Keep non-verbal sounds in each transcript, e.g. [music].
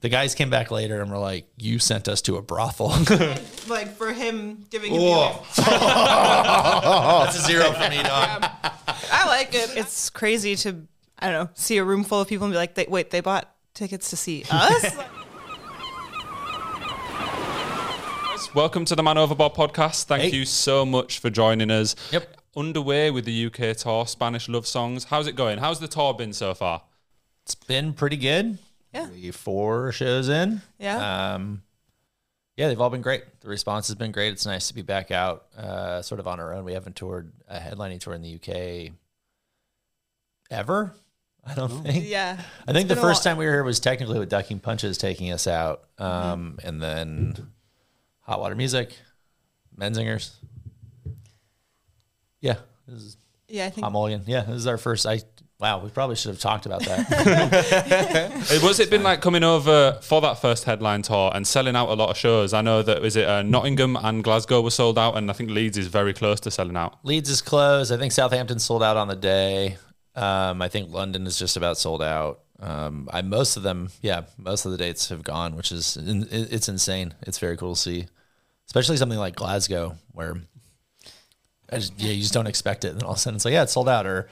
The guys came back later and were like, "You sent us to a brothel." [laughs] like for him giving you Whoa. [laughs] That's a zero for me, dog. I like it. It's crazy to I don't know see a room full of people and be like, they, wait, they bought tickets to see us. [laughs] Welcome to the Man Overboard podcast. Thank Hey. you so much for joining us. Yep. Underway with the UK tour, Spanish love songs. How's it going? How's the tour been so far? It's been pretty good. Yeah. We four shows in. Yeah. Um, yeah, they've all been great. The response has been great. It's nice to be back out, uh, sort of on our own. We haven't toured a headlining tour in the UK ever. I don't think. yeah. I think the first time we were here was technically with Ducking Punches taking us out, um, and then Hot Water Music, Menzingers. Yeah, this is Yeah, I think Hot Mulligan. Yeah, this is our first. I wow, we probably should have talked about that. [laughs] Was it been like coming over for that first headline tour and selling out a lot of shows? I know that was it uh, Nottingham and Glasgow were sold out, and I think Leeds is very close to selling out. Leeds is closed. I think Southampton sold out on the day. Um, I think London is just about sold out. Um, I most of them, yeah, most of the dates have gone, which is it's insane. It's very cool to see, especially something like Glasgow, where I just, yeah, you just don't expect it, and all of a sudden it's like, yeah, it's sold out. Or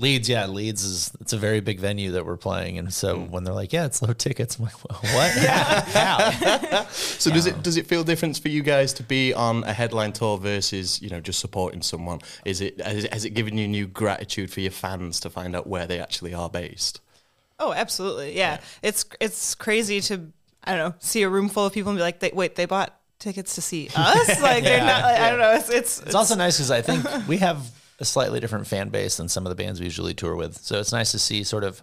Leeds, yeah, Leeds is it's a very big venue that we're playing, and so hmm. when they're like, yeah, it's low tickets, I'm like, well, what? [laughs] How? So does it does it feel different for you guys to be on a headline tour versus you know just supporting someone? Is it has it, has it given you new gratitude for your fans to find out where they actually are based? Oh, absolutely. Yeah. It's it's crazy to I don't know see a room full of people and be like, they, wait, they bought tickets to see us. [laughs] Like they're not. Like, I don't know. It's it's, It's also nice because I think [laughs] we have a slightly different fan base than some of the bands we usually tour with. So it's nice to see sort of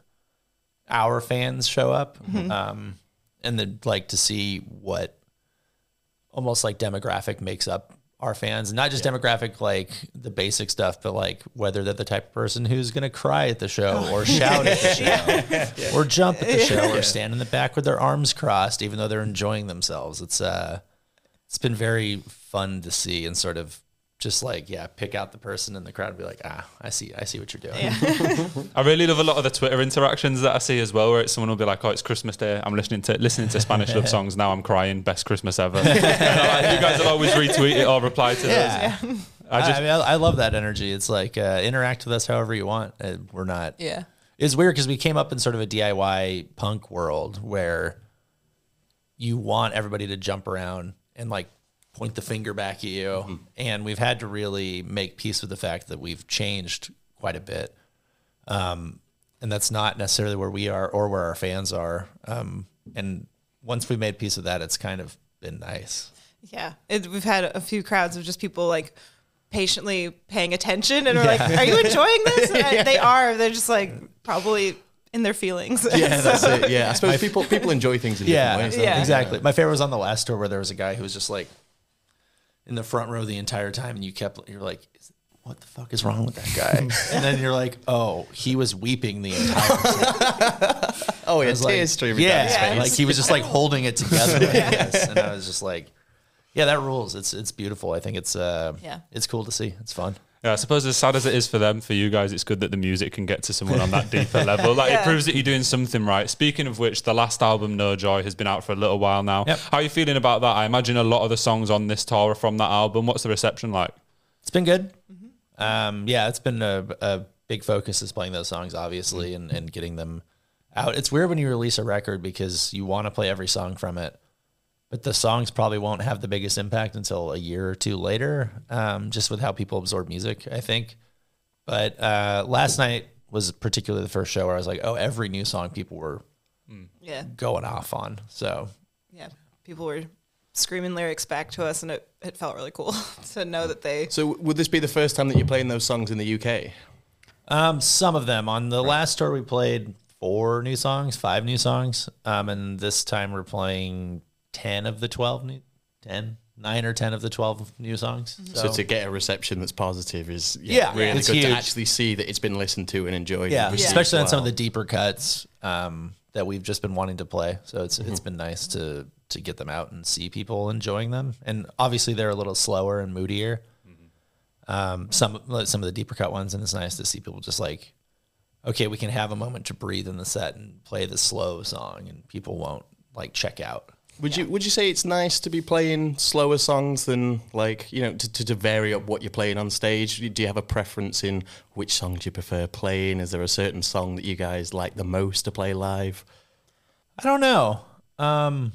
our fans show up, um, and then like to see what almost like demographic makes up our fans, not just demographic like the basic stuff, but like whether they're the type of person who's going to cry at the show or shout at the [laughs] show or jump at the show or stand in the back with their arms crossed, even though they're enjoying themselves. It's uh, it's been very fun to see and sort of just like yeah, pick out the person in the crowd and be like, ah, I see, I see what you're doing. [laughs] I really love a lot of the Twitter interactions that I see as well, where it's someone will be like, "Oh, it's Christmas Day. I'm listening to listening to Spanish love songs now. I'm crying. Best Christmas ever." [laughs] And like, you guys will always retweet it or reply to those. Yeah. I I, just I mean, I, I love that energy. It's like uh, interact with us however you want. Uh, we're not. yeah. It's weird because we came up in sort of a DIY punk world where you want everybody to jump around and like point the finger back at you. And we've had to really make peace with the fact that we've changed quite a bit. Um, and that's not necessarily where we are or where our fans are. Um, and once we made peace with that, it's kind of been nice. Yeah, it, we've had a few crowds of just people like patiently paying attention and are like, "Are you enjoying this?" [laughs] And I- They are. They're just like probably in their feelings. Yeah, that's [laughs] it. Yeah, I suppose people people enjoy things in Yeah, different ways. don't Yeah. exactly. My favorite was on the last tour where there was a guy who was just like in the front row the entire time, and you kept you're like, "What the fuck is wrong with that guy?" [laughs] and then you're like, "Oh, he was weeping the entire." [laughs] time. Oh yeah, I was tears like, streaming down his yeah, face. like he was just like holding it together, like [laughs] and I was just like, "Yeah, that rules. It's it's beautiful. I think it's uh, Yeah. it's cool to see. It's fun." Yeah, I suppose as sad as it is for them, for you guys, it's good that the music can get to someone on that deeper level. Like Yeah. it proves that you're doing something right. Speaking of which, the last album, No Joy, has been out for a little while now. Yep. How are you feeling about that? I imagine a lot of the songs on this tour are from that album. What's the reception like? It's been good. Um, yeah, it's been a, a big focus is playing those songs, obviously, and, and getting them out. It's weird when you release a record because you want to play every song from it, but the songs probably won't have the biggest impact until a year or two later, um, just with how people absorb music, I think. But uh, last night was particularly the first show where I was like, oh, every new song people were yeah, going off on. So yeah. People were screaming lyrics back to us, and it, it felt really cool [laughs] to know that they. So would this be the first time that you're playing those songs in the UK? Um, some of them on the last tour we played four new songs, five new songs. Um, and this time we're playing ten of the twelve new, ten, nine or ten of the twelve new songs. So, to get a reception that's positive is Yeah, really it's good to actually see that it's been listened to and enjoyed. yeah, and received especially on some of the deeper cuts um, that we've just been wanting to play. So it's Mm-hmm. it's been nice to to get them out and see people enjoying them. And obviously they're a little slower and moodier. Mm-hmm. Um, some some of the deeper cut ones, and it's nice to see people just like, okay, we can have a moment to breathe in the set and play the slow song, and people won't like check out. Would you would you say it's nice to be playing slower songs than like you know to, to, to vary up what you're playing on stage? Do you have a preference in which songs you prefer playing? Is there a certain song that you guys like the most to play live? I don't know. Um,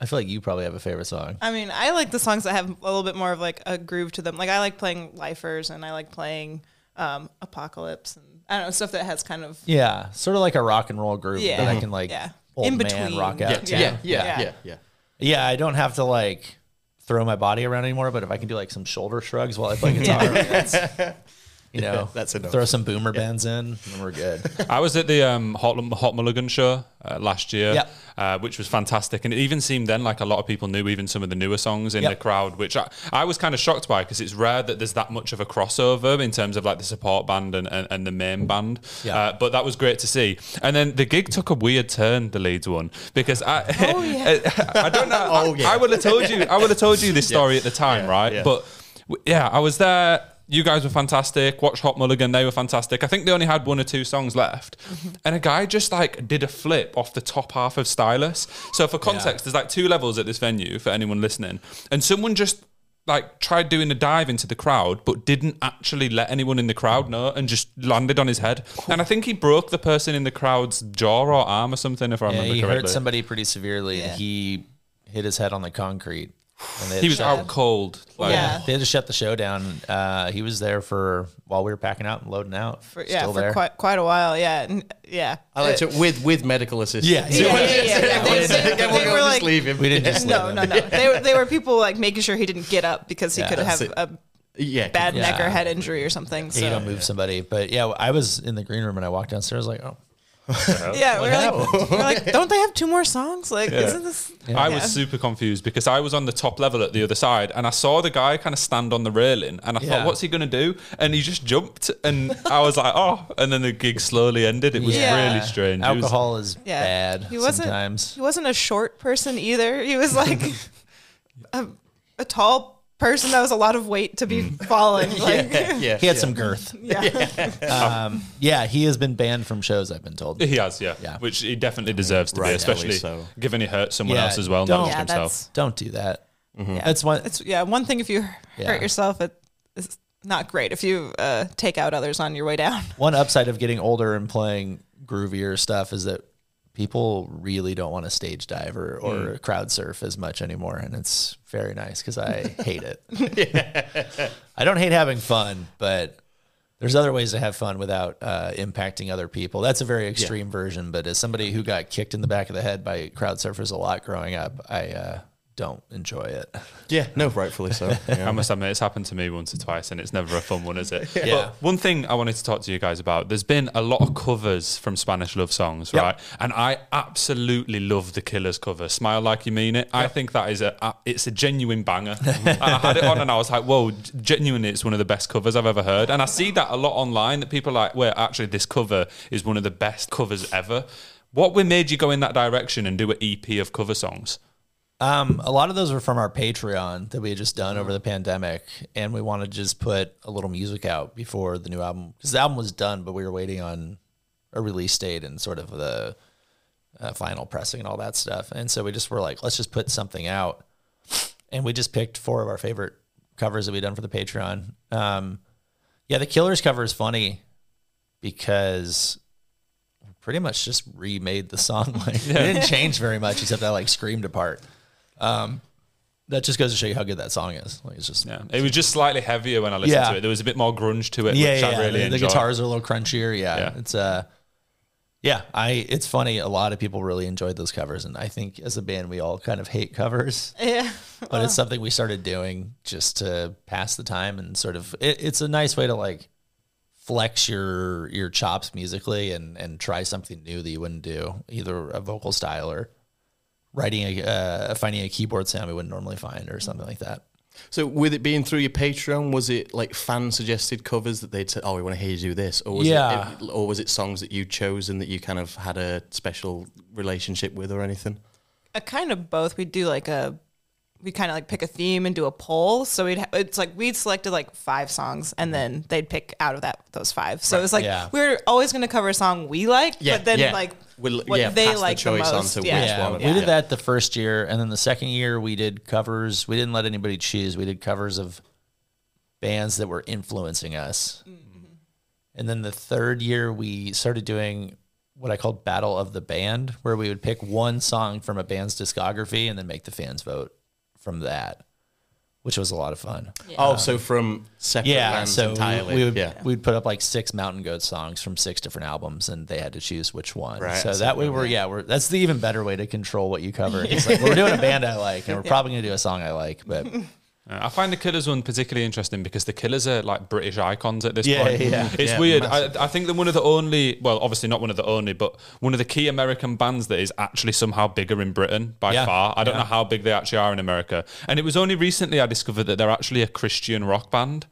I feel like you probably have a favorite song. I mean, I like the songs that have a little bit more of like a groove to them. Like I like playing Lifers and I like playing um, Apocalypse and I don't know stuff that has kind of Yeah, sort of like a rock and roll groove Yeah. that I can like Yeah. Old In man rock out to. Yeah. yeah, yeah, Yeah. yeah. yeah. Yeah, I don't have to like throw my body around anymore, but if I can do like some shoulder shrugs while I play guitar, [laughs] that's, you know, [laughs] that's enough. Throw some boomer bands in, and [laughs] we're good. I was at the um, Hot, Hot Mulligan show uh, last year, Yep. uh, which was fantastic. And it even seemed then like a lot of people knew even some of the newer songs in Yep. the crowd, which I, I was kind of shocked by because it's rare that there's that much of a crossover in terms of like the support band and, and, and the main band. Yeah. Uh, but that was great to see. And then the gig took a weird turn, the Leeds one, because I, Oh, yeah. [laughs] I don't know. Oh, I, yeah. I would have told you. I would have told you this story at the time, Yeah, right? yeah. But yeah, I was there. You guys were fantastic. Watch Hot Mulligan; they were fantastic. I think they only had one or two songs left, mm-hmm. and a guy just like did a flip off the top half of Stylus. So for context, there's like two levels at this venue for anyone listening, and someone just like tried doing a dive into the crowd, but didn't actually let anyone in the crowd know, and just landed on his head. And I think he broke the person in the crowd's jaw or arm or something, if I Yeah, remember he correctly. hurt somebody pretty severely, Yeah. and he hit his head on the concrete. And they he was out cold. Like, Yeah. They had to shut the show down. Uh, he was there for while we were packing out and loading out. for, yeah Still for there. quite quite a while. Yeah, and, yeah. I like to with with medical assistance. Yeah, Yeah, yeah, yeah, yeah. [laughs] They- they- Yeah, we'll they were just like- leave him. We didn't just No, leave no, him. no. [laughs] They were they were people like making sure he didn't get up because he Yeah, could have that's a yeah, bad Yeah. neck or head injury or something. So you don't move somebody. But yeah, I was in the green room and I walked downstairs like, oh, yeah, we're like, we're like, oh. [laughs] don't they have two more songs? Like, isn't this? I Yeah. was super confused because I was on the top level at the other side and I saw the guy kind of stand on the railing and I Yeah. thought, what's he going to do? And he just jumped and I was like, oh. And then the gig slowly ended. It was Yeah. really strange. It was- alcohol is Yeah. bad He wasn't. sometimes. He wasn't a short person either. He was like [laughs] a, a tall person that was a lot of weight to be [laughs] falling. Like, yeah, yeah. He had some girth. [laughs] yeah. [laughs] Um, yeah, he has been banned from shows. I've been told. he has, yeah. Yeah. Which he definitely deserves to be, especially so. given he hurt someone Yeah, else as well, don't- just Yeah, himself. Don't do that. yeah. That's one. It's yeah. One thing if you Yeah. hurt yourself, it is not great. If you uh, take out others on your way down. One upside of getting older and playing groovier stuff is that people really don't want to stage dive or, or crowd surf as much anymore, and it's very nice because I [laughs] hate it. I don't hate having fun, but there's other ways to have fun without uh, impacting other people. That's a very extreme version, but as somebody who got kicked in the back of the head by crowd surfers a lot growing up, I uh, don't enjoy it. yeah, no, rightfully so. [laughs] Yeah. I must admit, it's happened to me once or twice, and it's never a fun one, is it? [laughs] Yeah. But one thing I wanted to talk to you guys about: there's been a lot of covers from Spanish love songs, Yep. right? And I absolutely love the Killers cover, "Smile Like You Mean It." I think that is a a- it's a genuine banger. [laughs] I had it on, and I was like, "Whoa!" Genuinely, it's one of the best covers I've ever heard. And I see that a lot online that people are like, "Well, actually, this cover is one of the best covers ever." What we made you go in that direction and do an EP of cover songs? Um, a lot of those were from our Patreon that we had just done over the pandemic, and we wanted to just put a little music out before the new album because the album was done, but we were waiting on a release date and sort of the uh, final pressing and all that stuff. And so we just were like, let's just put something out, and we just picked four of our favorite covers that we done for the Patreon. Um, yeah, the Killers cover is funny because pretty much just remade the song. [laughs] Like it didn't change very much except I like screamed apart. Um, that just goes to show you how good that song is. Like it's just Yeah, it was just slightly heavier when I listened Yeah. to it. There was a bit more grunge to it, yeah, which yeah. I really the, the enjoyed. guitars are a little crunchier. Yeah, Yeah. it's uh, yeah. I it's funny. A lot of people really enjoyed those covers, and I think as a band we all kind of hate covers, [laughs] Yeah. but it's something we started doing just to pass the time and sort of. It, it's a nice way to like flex your your chops musically and and try something new that you wouldn't do either a vocal style or writing a uh, finding a keyboard sound we wouldn't normally find or something like that. So, with it being through your Patreon, was it like fan suggested covers that they'd say, "Oh, we want to hear you do this," or was Yeah. it, or was it songs that you chosen that you kind of had a special relationship with, or anything? a kind of both. We'd do like a, we kind of like pick a theme and do a poll. So we'd, ha- it's like we'd selected like five songs and then they'd pick out of that those five. So it was like Yeah. we are always going to cover a song we like, Yeah, but then yeah. like We'll, what yeah, they like the the most, on to yeah. which Yeah, one. we yeah. did that the first year, and then the second year we did covers. We didn't let anybody choose. We did covers of bands that were influencing us. Mm-hmm. And then the third year we started doing what I called Battle of the Band, where we would pick one song from a band's discography and then make the fans vote from that, which was a lot of fun. Oh, so from separate Yeah, bands so entirely. we would yeah. we'd put up like six Mountain Goat songs from six different albums, and they had to choose which one. Right, so I see that way we're yeah we're that's the even better way to control what you cover. It's like [laughs] we're doing a band I like, and we're probably gonna do a song I like, but [laughs] I find the Killers one particularly interesting because the Killers are like British icons at this Yeah, point. yeah. It's Yeah, weird. I, I think that one of the only, well, obviously not one of the only, but one of the key American bands that is actually somehow bigger in Britain by Yeah, far. I don't yeah. know how big they actually are in America. And it was only recently I discovered that they're actually a Christian rock band.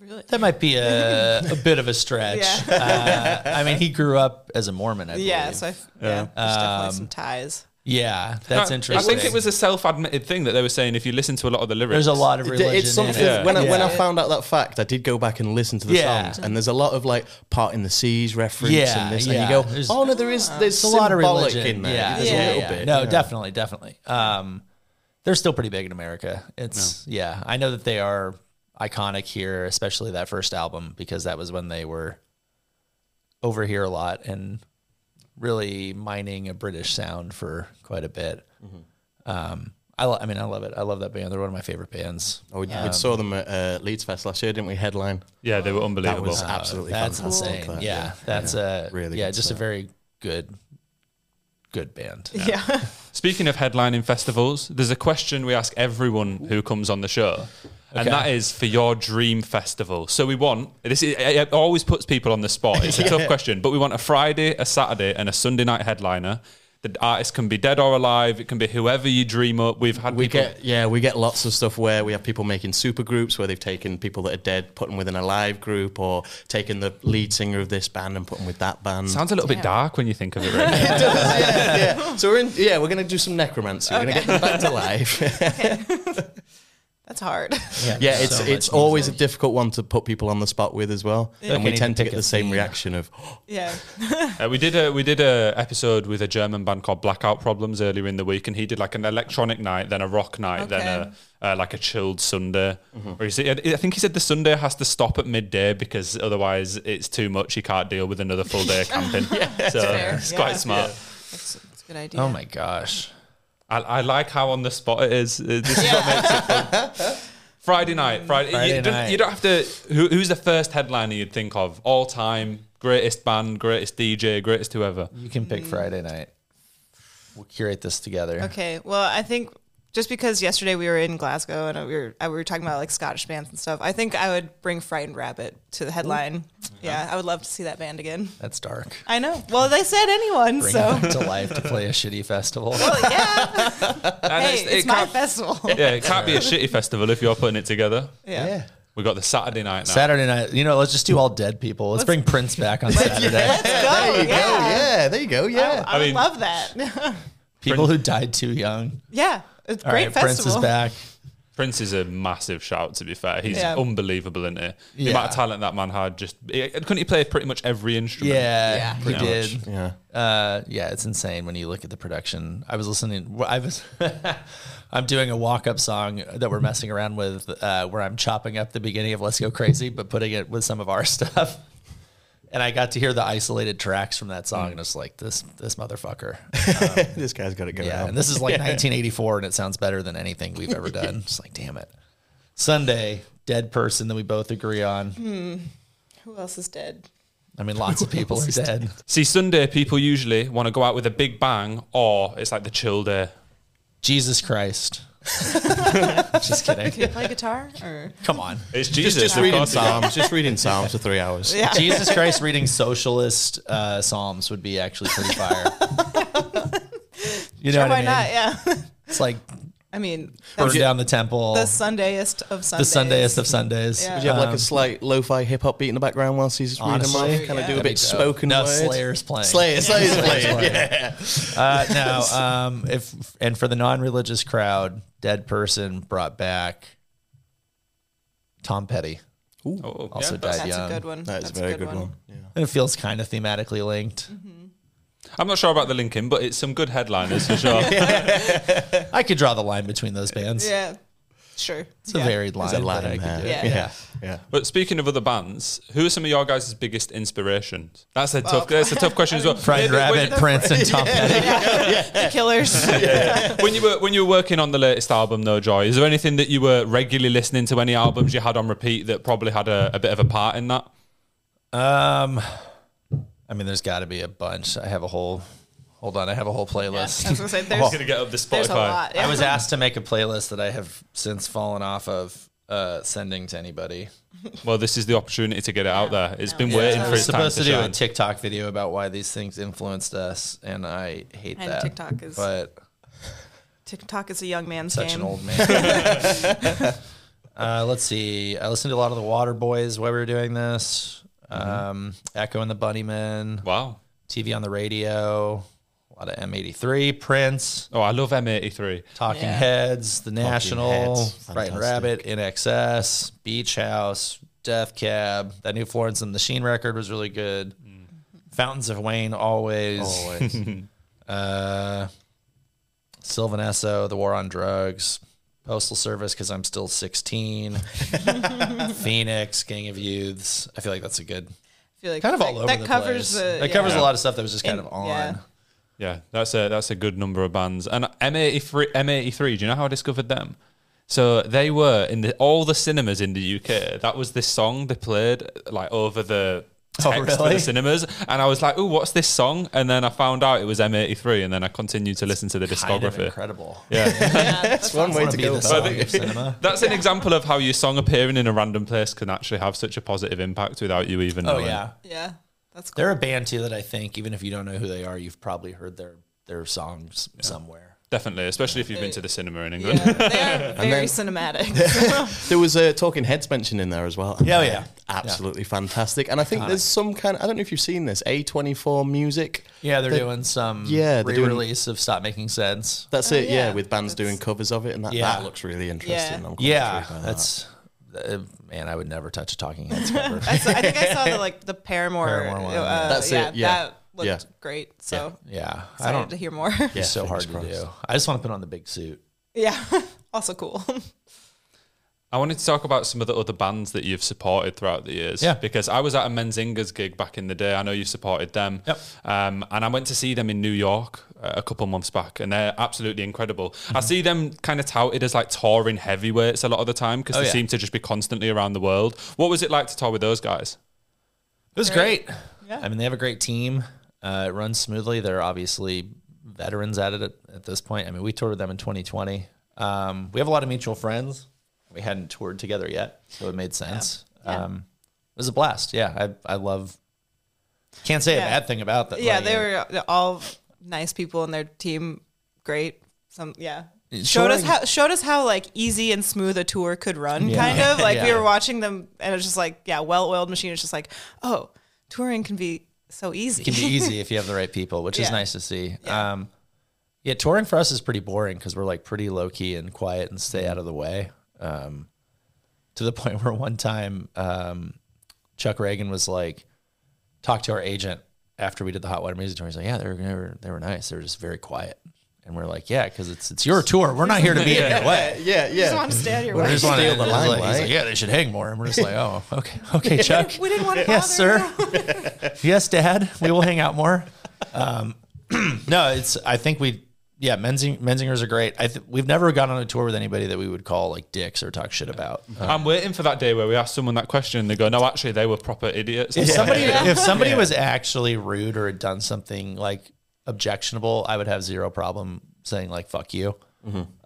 Really? that might be a, a bit of a stretch. Uh, I mean, he grew up as a Mormon. I believe. Yeah, so I f- yeah, there's definitely some ties. Yeah, that's I- interesting. I think it was a self-admitted thing that they were saying. If you listen to a lot of the lyrics, There's a lot of It- religion. it's something in it. when I, when I found out that fact, I did go back and listen to the Yeah. songs, and there's a lot of like part in the seas reference Yeah, and this, yeah. and you go, There's- oh no, there is there's It's a lot of religion in there. Yeah, there's yeah, a little yeah. bit. No, yeah. definitely, definitely. Um, they're still pretty big in America. It's yeah. I know that they are iconic here, especially that first album because that was when they were over here a lot and really mining a British sound for quite a bit. Mm-hmm. Um, I, lo- I mean, I love it. I love that band. They're one of my favorite bands. Oh, we, we saw them at uh, Leeds Fest last year, didn't we? Headline. yeah, they were unbelievable. That unbelievable. was absolutely That's fantastic. insane. that, yeah, that's a Really yeah, good just a very good, good band. Yeah. Speaking of headlining festivals, there's a question we ask everyone who comes on the show, and Okay. that is for your dream festival. So we want this. Is, it always puts people on the spot. It's a [laughs] tough question, but we want a Friday, a Saturday, and a Sunday night headliner. The artist can be dead or alive. It can be whoever you dream up. We've had We people. get yeah, we get lots of stuff where we have people making super groups where they've taken people that are dead, put them within a live group, or taken the lead singer of this band and put them with that band. Sounds a little Yeah. bit dark when you think of it. Really. [laughs] yeah, yeah. So we're in. Yeah, we're gonna do some necromancy. We're gonna get them back to life. [laughs] That's hard. yeah, it's so it's much always a difficult one to put people on the spot with as well, and we tend to to get the same reaction of yeah. [laughs] Uh, we did a we did a episode with a German band called Blackout Problems earlier in the week, and he did like an electronic night, then a rock night, then a uh, like a chilled Sunday. Or he said, I think he said the Sunday has to stop at midday because otherwise it's too much. He can't deal with another full day of [laughs] camping. yeah, so it's Yeah. quite smart. That's, that's a good idea. Oh my gosh. I, I like how on the spot it is. Uh, This is what makes it fun. [laughs] Friday night, Friday. Friday you, don't, night. you don't have to. Who, who's the first headliner you'd think of all time? Greatest band, greatest DJ, greatest whoever. You can pick Friday night. We'll curate this together. Okay. Well, I think just because yesterday we were in Glasgow and we were uh, we were talking about like Scottish bands and stuff, I think I would bring Frightened Rabbit to the headline. Mm-hmm. Yeah, I would love to see that band again. That's dark. I know. Well, they said anyone, Bring so them to life to play a shitty festival. well, yeah. [laughs] And hey, it's- it's it my can't- festival. Yeah, it can't be a shitty festival if you're putting it together. Yeah. We got the Saturday night now. Saturday night, you know, let's just do all dead people. Let's, bring Prince back on [laughs] Saturday. Let's go. there you yeah. go, yeah, there you go, yeah. I, I would mean- love that. [laughs] People who died too young. yeah, it's a great right, festival. Prince is back. Prince is a massive shout. To be fair, he's Yeah. unbelievable, isn't he? The Yeah. amount of talent that man had. Just couldn't he play pretty much every instrument? Yeah, Yeah. he Pretty did. Yeah. Uh, yeah, it's insane when you look at the production. I was listening. I was. [laughs] I'm doing a walk-up song that we're messing around with, uh, where I'm chopping up the beginning of "Let's Go Crazy," but putting it with some of our [laughs] stuff. And I got to hear the isolated tracks from that song, and it's like this this motherfucker. [laughs] this guy's got it going Yeah, on. and this is like [laughs] 1984, and it sounds better than anything we've ever done. [laughs] It's like, damn it. Sunday, dead person that we both agree on. Hmm, who else is dead? I mean, lots of people are dead. See, Sunday people usually want to go out with a big bang, or it's like the chill day. Jesus Christ. [laughs] Just kidding. Can you play guitar? Or Come on. It's Jesus. just of reading psalms, just reading psalms for three hours. yeah, [laughs] Jesus Christ reading socialist uh, psalms would be actually pretty fire. [laughs] You know sure, what why I mean? not? Yeah. It's like I mean, burn down the temple. the Sundayest of Sundays. the Sundayest of Sundays. Yeah. Would you have like Um, a slight lo-fi hip-hop beat in the background whilst he's Honestly, reading them off? Kind yeah. of do a That'd be bit dope. spoken No, word? Slayer's playing. Slayer, Slayer's Slayer's playing. playing. Yeah. Uh, now, um, if and for the non-religious crowd, dead person brought back Tom Petty. Oh, Also yeah. died That's young. a good one. That is That's a very good one. Yeah. And it feels kind of thematically linked. I'm not sure about the Lincoln, but it's some good headliners for sure. [laughs] [laughs] I could draw the line between those bands. Yeah. Sure. It's a varied line. There's a that I line could there. Yeah. yeah, yeah. But speaking of other bands, who are some of your guys' biggest inspirations? That's a tough. That's a tough question as well. Fried Maybe when- Rabbit, Prince, and Tom Petty. [laughs] The Killers. when you were when you were working on the latest album, No Joy, is there anything that you were regularly listening to? Any albums you had on repeat that probably had a, a bit of a part in that? Um, I mean, there's got to be a bunch. I have a whole. Hold on, I have a whole Yeah, I playlist. was gonna say [laughs] there's, Gonna get up the Spotify. there's a lot. I was [laughs] asked to make a playlist that I have since fallen off of uh, sending to anybody. Well, this is the opportunity to get it out there. It's been Yeah. waiting I for was its time supposed to, to, do a shine. TikTok video about why these things influenced us, and I hate And that. TikTok is- but TikTok is a young man's such game. an old man. [laughs] uh, let's see. I listened to a lot of the Waterboys while we were doing this. Um, Echo and the Bunnymen, wow. TV on the radio, a lot of M83, Prince, Oh, I love M83. Talking Yeah. Heads, The National, Heads, Frightened. Rabbit, INXS, Beach House, Death Cab. That new Florence and the Machine record was really good. Fountains of Wayne, always. Always. [laughs] Uh, Sylvan Esso, The War on Drugs, Postal Service because I'm still 16, [laughs] Phoenix, Gang of Youths. I feel like that's a good, I feel like kind of that, all over that the covers place. the that yeah. covers a lot of stuff that was just kind And- of on. yeah. Yeah, that's a that's a good number of bands. And M83, M83. Do you know how I discovered them? So they were in the, all the cinemas in the UK. That was this song they played like over the [laughs] Oh, text for the cinemas, and I was like, "Oh, what's this song?" And then I found out it was M83, and then I continued to listen to the Kind of discography. incredible. Yeah, Yeah, [laughs] that's one way Wanna to be go. the about song it. of cinema. [laughs] that's an example of how your song appearing in a random place can actually have such a positive impact without you even Oh knowing. yeah, yeah. That's cool. they're a band too that I think even if you don't know who they are, you've probably heard their their songs somewhere. Definitely, especially if you've been to the cinema in England. Yeah, they are [laughs] very then- cinematic. [laughs] There was a Talking Heads mentioned in there as well. Yeah, oh, yeah. [laughs] Absolutely fantastic. And I think there's some kind I don't know if you've seen this, A24 music. Yeah, they're They- doing some Yeah, they're doing- re-release of "Stop Making Sense." That's Oh, it, yeah, yeah. with bands That's- doing covers of it, and that, Yeah. that looks really interesting. Yeah. I'm Yeah, intrigued that. that's uh, man. I would never touch a Talking Heads cover. I, saw, I think I saw the like the Paramore. Paramore one, uh, yeah. That's yeah, it, yeah. That looked Yeah. great. So yeah, I excited don't. to hear more. Yeah, It's so hard to fingers do. I just want to put on the big suit. yeah. [laughs] also cool. I wanted to talk about some of the other bands that you've supported throughout the years. Yeah. Because I was at a Menzingers gig back in the day. I know you supported them. Yep. Um, and I went to see them in New York uh, a couple months back, and they're absolutely incredible. Mm-hmm. I see them kind of touted as like touring heavyweights a lot of the time because Oh, they yeah. seem to just be constantly around the world. What was it like to tour with those guys? It was Great. great. Yeah. I mean, they have a great team. Uh, it runs smoothly. They're obviously veterans at it at, at this point. I mean, we toured with them in 2020. Um, we have a lot of mutual friends. We hadn't toured together yet, so it made sense. Yeah. Um, it was a blast. Yeah, I I love. Can't say Yeah. a bad thing about that. yeah, like, they were all nice people and their team great. Some yeah. Showed us how showed us how like easy and smooth a tour could run, Yeah. kind of. [laughs] Like we were watching them and it's just like, yeah, well oiled machine. It's just like, oh, touring can be so easy. It can be easy [laughs] if you have the right people, which is nice to see. Yeah. Um, yeah, touring for us is pretty boring because we're like pretty low key and quiet and stay out of the way. Um, to the [laughs] point where one time um, Chuck Ragan was like, talk to our agent after we did the Hot Water Music Tour. He's like, "Yeah, they were they were, they were nice. They were just very quiet." And we're like, "Yeah, because it's it's your tour. We're not here to be in [laughs] your way." Yeah, just yeah. want to stay out of your We way. just want to Steal the he's he's limelight. like, "Yeah, they should hang more." And we're just like, [laughs] "Oh, okay, okay, [laughs] Chuck." we didn't want to yes, sir. yes, Dad. We will hang out more. Um, [clears throat] no, it's. I think we. Yeah, Menzing, Menzingers are great. I th- we've never gone on a tour with anybody that we would call like dicks or talk shit about. I'm waiting for that day where we ask someone that question and they go, no, actually, they were proper idiots. If somebody, if somebody was actually rude or had done something like objectionable, I would have zero problem saying like "fuck you."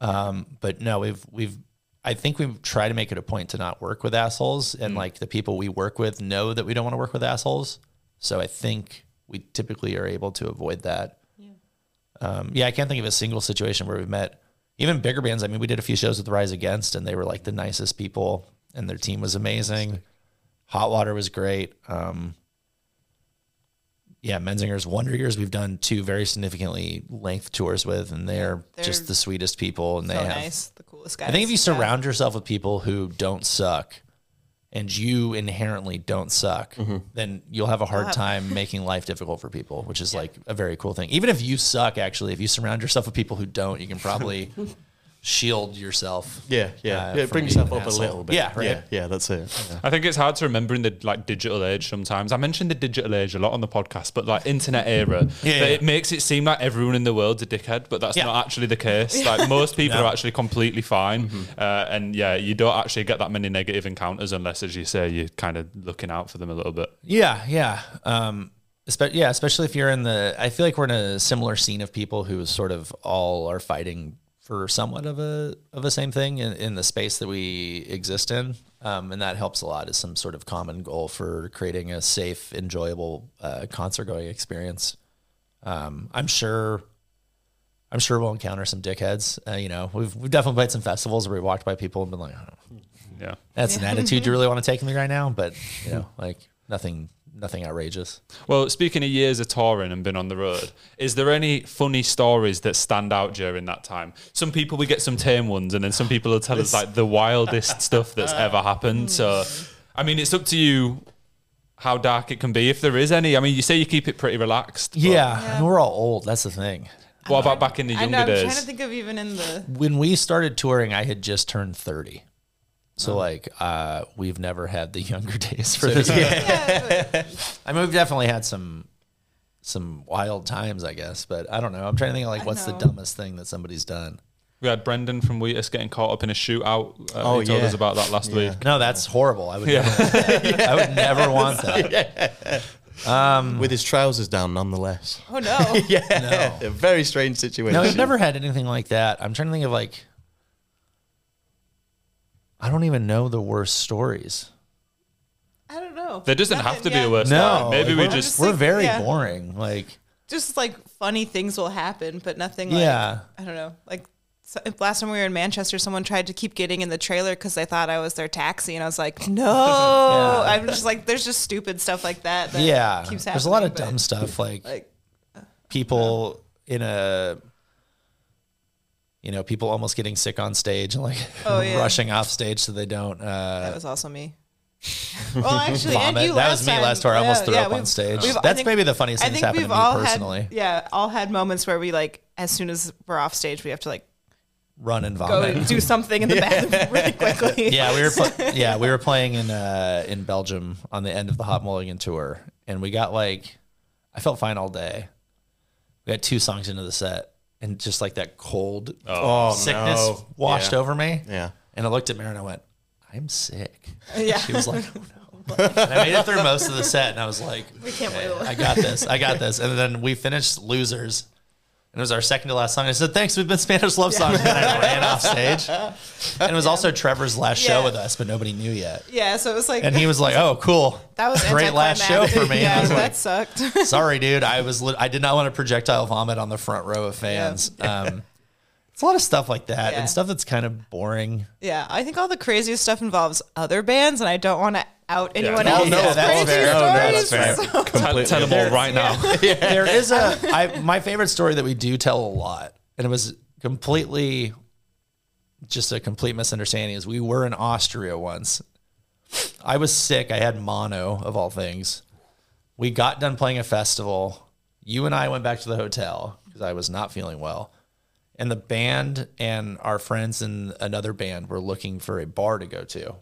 Um, but no, we've we've. I think we try to make it a point to not work with assholes, and like the people we work with know that we don't want to work with assholes. So I think we typically are able to avoid that. Um, yeah, I can't think of a single situation where we've met even bigger bands. I mean, we did a few shows with Rise Against, and they were like the nicest people, and their team was amazing. Hot Water was great. Um, yeah, Menzingers, Wonder Years, we've done two very significantly length tours with, and they're, they're just the sweetest people. And So they have, nice, the coolest guys. I think if you Yeah. surround yourself with people who don't suck and you inherently don't suck, Mm-hmm. then you'll have a hard time making life difficult for people, which is like a very cool thing. Even if you suck, actually, if you surround yourself with people who don't, you can probably [laughs] shield yourself. Yeah, yeah. uh, yeah bring yourself an up a little bit. Yeah, right. Yeah, yeah that's it. Yeah. I think it's hard to remember in the like digital age sometimes. I mentioned the digital age a lot on the podcast, but like internet era, [laughs] Yeah, that yeah. it makes it seem like everyone in the world's a dickhead, but that's Yeah. not actually the case. [laughs] Like most people No. are actually completely fine, Mm-hmm. uh, and yeah, you don't actually get that many negative encounters unless, as you say, you're kind of looking out for them a little bit. Yeah, yeah. Um, espe- yeah, especially if you're in the. I feel like we're in a similar scene of people who sort of all are fighting for somewhat of a of a same thing in, in the space that we exist in, um, and that helps a lot. Is some sort of common goal for creating a safe, enjoyable uh, concert going experience. Um, I'm sure. I'm sure we'll encounter some dickheads. Uh, you know, we've we've definitely played some festivals where we walked by people and been like, oh, Yeah. "That's an attitude you really want to take me right now," but you know, like nothing, nothing outrageous. Well, speaking of years of touring and been on the road, is there any funny stories that stand out during that time? Some people we get some tame ones, and then some people will tell us like the wildest stuff that's uh, ever happened. So, hmm. I mean, it's up to you how dark it can be, if there is any. I mean, you say you keep it pretty relaxed. but Yeah, we're all old. That's the thing. What about back in the I younger know. I'm days? trying to think of even in the. When we started touring, I had just turned 30. So like uh, we've never had the [laughs] younger days for this. Yeah, [laughs] I mean, we've definitely had some some wild times, I guess, but I don't know. I'm trying to think of like I what's the dumbest thing that somebody's done. we had Brendan from Wheatus getting caught up in a shootout. Uh, Oh, he told yeah. us about that last Yeah. week. No, that's horrible. I would never, [laughs] I would never want that. With his trousers down, nonetheless. oh no. Yeah, a very strange situation. No, we've never had anything like that. I'm trying to think of like I don't even know the worst stories. I don't know. There doesn't have Nothing, to be a worst No, story. Maybe like, we we're, just we're Like, very yeah. boring. Like Just like funny things will happen, but nothing. Like, Yeah. I don't know. Like so, last time we were in Manchester, someone tried to keep getting in the trailer because they thought I was their taxi, and I was like, no. [laughs] [laughs] I'm just like, there's just stupid stuff like that. that yeah, keeps happening. there's a lot of but, dumb stuff like Like, uh, people in a you know people almost getting sick on stage and [laughs] like Oh, yeah. rushing off stage so they don't uh that was also me. well, actually, and you that was me time. last tour. I almost Yeah, threw yeah, up on stage. That's think- maybe the funniest thing that's happened to me all personally. had, yeah, all had moments where we like, as soon as we're off stage, we have to like Run and vomit. go vomit. do something in the [laughs] bathroom really quickly. yeah, we were pl- [laughs] yeah we were playing in uh in Belgium on the end of the Hot Mulligan tour, and we got like I felt fine all day. We got two songs into the set, and just like that cold oh, oh, sickness no. washed Yeah. over me. Yeah. And I looked at Mary and I went, I'm sick. Yeah. She was like, [laughs] oh no. And I made it through most of the set and I was like, We can't "Okay, wait. I got this. I got this. And then we finished Losers. And it was our second to last song. I said, thanks, we've been Spanish love songs. And I ran off stage. And it was also Trevor's last show with us, but nobody knew yet. Yeah, so it was like And he was like, [laughs] oh, cool. that was a great last show for me. [laughs] Yeah, was like, that sucked. [laughs] sorry, dude. I was I did not want to projectile vomit on the front row of fans. Um, it's a lot of stuff like that Yeah. and stuff that's kind of boring. yeah, I think all the craziest stuff involves other bands, and I don't want to out anyone Oh, else's no, that's fair. Oh, no, that's fair. so- [laughs] tell, tell them all right now. [laughs] there is a [laughs] I, my favorite story that we do tell a lot, and it was completely just a complete misunderstanding. Is we were in Austria once. I was sick. I had mono of all things. We got done playing a festival. You and I went back to the hotel because I was not feeling well. And the band and our friends in another band were looking for a bar to go to.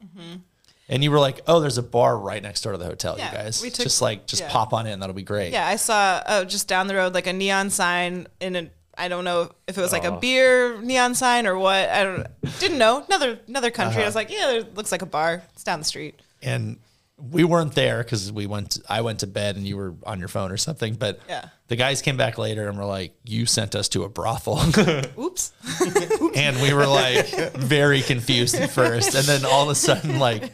And you were like, "Oh, there's a bar right next door to the hotel, Yeah, you guys. we took- just like, just yeah. pop on in. That'll be great." yeah, I saw oh, just down the road like a neon sign in a. I don't know if it was Oh. like a beer neon sign or what. I don't didn't know another another country. Uh-huh. I was like, yeah, it looks like a bar. It's down the street. and we weren't there because we went. I went to bed and you were on your phone or something. But Yeah. the guys came back later and were like, "You sent us to a brothel," [laughs] Oops. [laughs] and we were like very confused at first, and then all of a sudden, like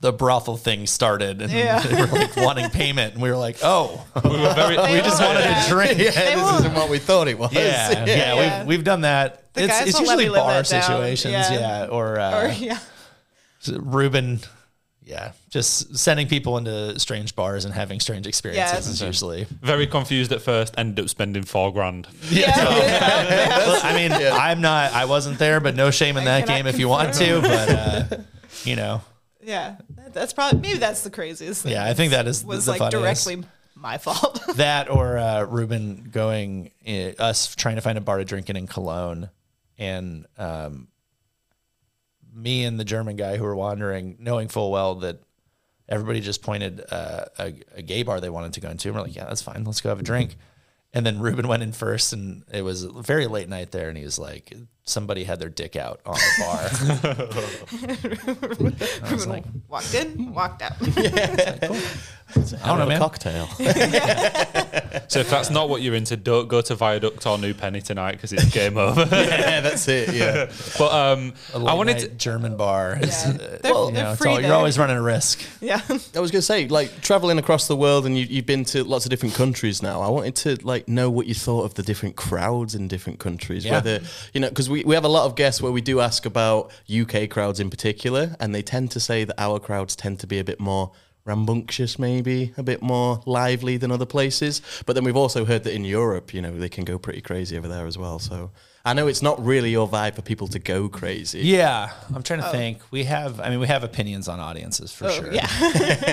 the brothel thing started, and Yeah. they were like wanting payment, and we were like, "Oh, We were very. We just wanted yeah. to drink. Yeah, this won't- isn't what we thought it was. yeah, yeah, Yeah. We've we've done that." The it's it's usually bar situations, Yeah. yeah, or, uh, or yeah. Ruben. Yeah, just sending people into strange bars and having strange experiences Yeah. is usually Very confused at first. Ended up spending four grand. Yeah. yeah. [laughs] Well, I mean, I'm not. I wasn't there, but no shame in I that game if you want to. But uh, you know, Yeah, that's probably maybe that's the craziest. Thing. Yeah, I think that is was the like funniest. directly my fault. [laughs] that or uh, Ruben going uh, us trying to find a bar to drink in in Cologne, and um, me and the German guy who were wandering, knowing full well that everybody just pointed uh, a, a gay bar they wanted to go into. And we're like, yeah, that's fine. Let's go have a drink. [laughs] And then Ruben went in first, and it was a very late night there, and he was like, somebody had their dick out on the bar. [laughs] I was like, walked in, walked out. [laughs] I don't know, a man. cocktail. [laughs] So if that's not what you're into, don't go to Viaduct or New Penny tonight because it's game over. yeah, that's it. Yeah. but um, A I wanted night to. German bar. Is, Yeah. uh, They're- you they're know, free all- you're always running a risk. yeah, I was gonna say, like traveling across the world, and you, you've been to lots of different countries now. I wanted to like know what you thought of the different crowds in different countries. Yeah. Whether you know, because we, we have a lot of guests where we do ask about UK crowds in particular, and they tend to say that our crowds tend to be a bit more rambunctious, maybe a bit more lively than other places. But then we've also heard that in Europe, you know, they can go pretty crazy over there as well. So I know it's not really your vibe for people to go crazy. Yeah, I'm trying to oh. think. We have, I mean, we have opinions on audiences for oh, sure. yeah. [laughs]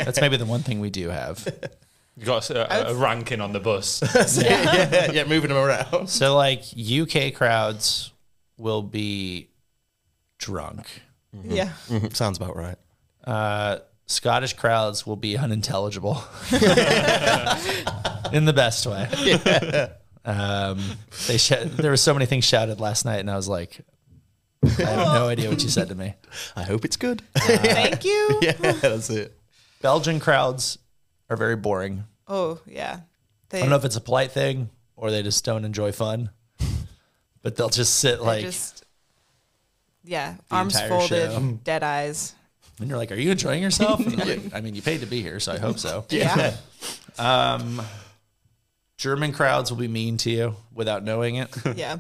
That's maybe the one thing we do have. You got a, a, a ranking on the bus. [laughs] yeah, [laughs] yeah, moving them around. So, like, UK crowds will be drunk. yeah. Mhm, Sounds about right. Uh, Scottish crowds will be unintelligible [laughs] in the best way. Um, they sh- there were so many things shouted last night, and I was like, I have no idea what you said to me. I hope it's good. Thank you. [laughs] yeah, that's it. Belgian crowds are very boring. Oh yeah. They, I don't know if it's a polite thing or they just don't enjoy fun, but they'll just sit they like, just yeah, arms entire folded, show. dead eyes. and you're like, "Are you enjoying yourself?" And I'm like, [laughs] I mean, you paid to be here, so I hope so. [laughs] Yeah. [laughs] Um, German crowds will be mean to you without knowing it, Yeah.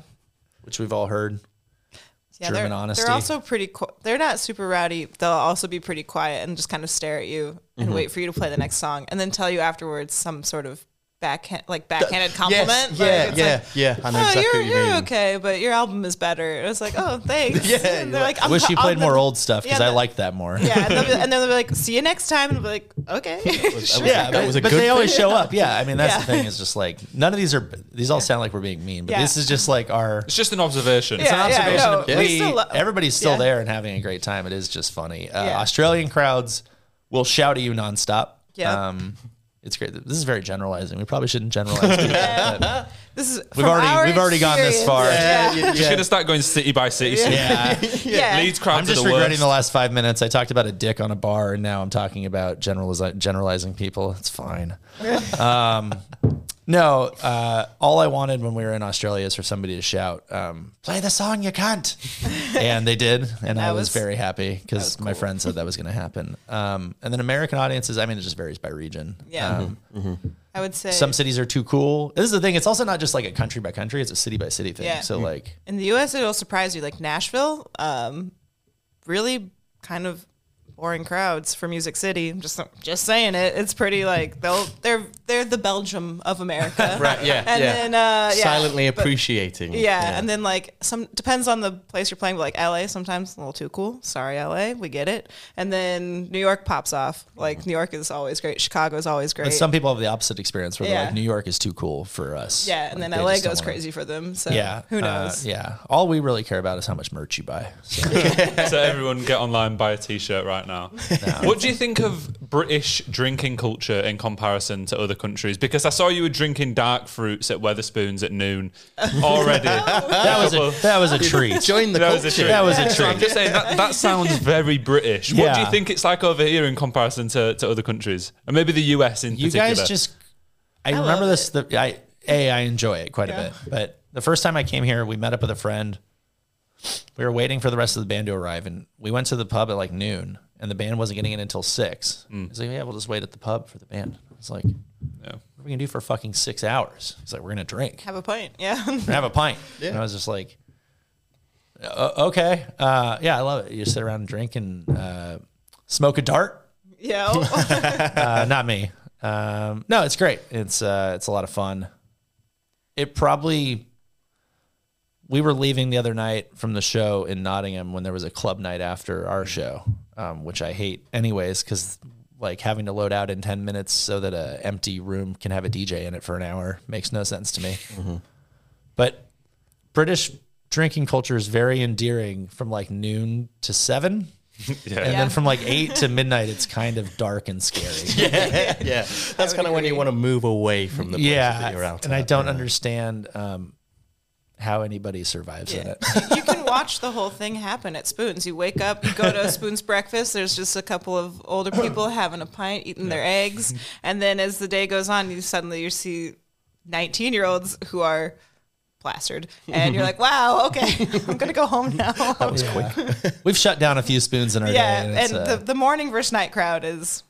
which we've all heard. Yeah, German they're, honesty. They're also pretty. Qu- they're not super rowdy. They'll also be pretty quiet and just kind of stare at you and Mm-hmm. wait for you to play the next song, and then tell you afterwards some sort of backhand, like backhanded compliment. Yes, Like, yeah, it's yeah, like, yeah. I know oh, exactly you're, what you you're mean. okay, but your album is better. It was like, oh, [laughs] thanks. Yeah, And they're like, I I'm wish you played I'm more the- old stuff because yeah, I the- like that more. Yeah, and, they'll be, [laughs] and then they'll be like, see you next time, and I'll be like, okay. [laughs] was- Yeah, That but, was a but good they always show up. Yeah, I mean that's Yeah. the thing is just like none of these are these all sound like we're being mean, but this is just like our It's just an observation. It's an observation. no, of- we we- still lo- everybody's still there and having a great time. It is just funny. Uh, Australian crowds will shout at you nonstop. Yeah. Um, it's great. This is very generalizing. We probably shouldn't generalize. people, [laughs] but this is We've already- we've already gone this far. Yeah, Yeah, Just gonna start going city by city. soon. yeah. yeah. [laughs] Leeds crowds I'm just the regretting worst. the last five minutes. I talked about a dick on a bar, and now I'm talking about generalizi- generalizing people. It's fine. [laughs] um, no, uh, all I wanted when we were in Australia is for somebody to shout, um, "Play the song, you can't," [laughs] and they did, and I was, was- very happy because my friend said that was going to happen. Um, and then American audiences, I mean, it just varies by region. Yeah. Um, I would say some cities are too cool. This is the thing; it's also not just like a country by country; it's a city by city thing. Yeah. So, like, in the U.S. it'll surprise you. Like Nashville, um, really kind of boring crowds for Music City. I'm just just saying it. It's pretty like they'll they're they're the Belgium of America. [laughs] Right, yeah, And yeah. then uh, yeah, Silently but- appreciating. Yeah, and then like some depends on the place you're playing, but like LA sometimes a little too cool. Sorry, LA, we get it. And then New York pops off. Like New York is always great. Chicago is always great. but some people have the opposite experience where they're Yeah. like, New York is too cool for us. yeah, and Like, then LA just don't goes wanna- crazy for them. So Yeah. who uh, knows? yeah. All we really care about is how much merch you buy. So, [laughs] so everyone get online buy a t-shirt right now. [laughs] What do you think of British drinking culture in comparison to other countries? Because I saw you were drinking dark fruits at Wetherspoons at noon [laughs] already. that was a that was a [laughs] treat. Join the That was culture. a treat. That was a So I'm treat. just saying that, that sounds very British. What do you Yeah. think it's like over here in comparison to, to other countries? And maybe the US in You particular. guys just I, love remember this the I A, I enjoy it quite Yeah. a bit. But the first time I came here, we met up with a friend. We were waiting for the rest of the band to arrive and we went to the pub at like noon and the band wasn't getting in until six. He's like, Yeah, we'll just wait at the pub for the band. I was like, Yeah. What are we gonna do for fucking six hours? He's like, We're gonna drink. Have a pint, Yeah. have a pint. [laughs] And I was just like, "Uh, okay, uh, yeah, I love it. You sit around and drink and uh, smoke a dart. yeah. [laughs] [laughs] Uh, not me. Um, no, it's great. It's uh, it's a lot of fun. It probably we were leaving the other night from the show in Nottingham when there was a club night after our show, um, which I hate anyways because like having to load out in ten minutes so that a empty room can have a DJ in it for an hour makes no sense to me. But British drinking culture is very endearing from like noon to seven. [laughs] And Yeah. then from like eight to [laughs] midnight, it's kind of dark and scary. [laughs] yeah, yeah. That's kind of when you want to move away from the places yeah, that you're out. and I don't yeah. understand um, how anybody survives in it. [laughs] you can watch the whole thing happen at Spoons. You wake up, you go to [laughs] Spoons breakfast. There's just a couple of older people [coughs] having a pint, eating their eggs, and then as the day goes on, you suddenly you see 19 year olds who are plastered, and you're like, wow, [laughs] okay, I'm gonna go home now. That was quick. We've shut down a few spoons in our yeah, day. and, it's, uh, the the morning versus night crowd is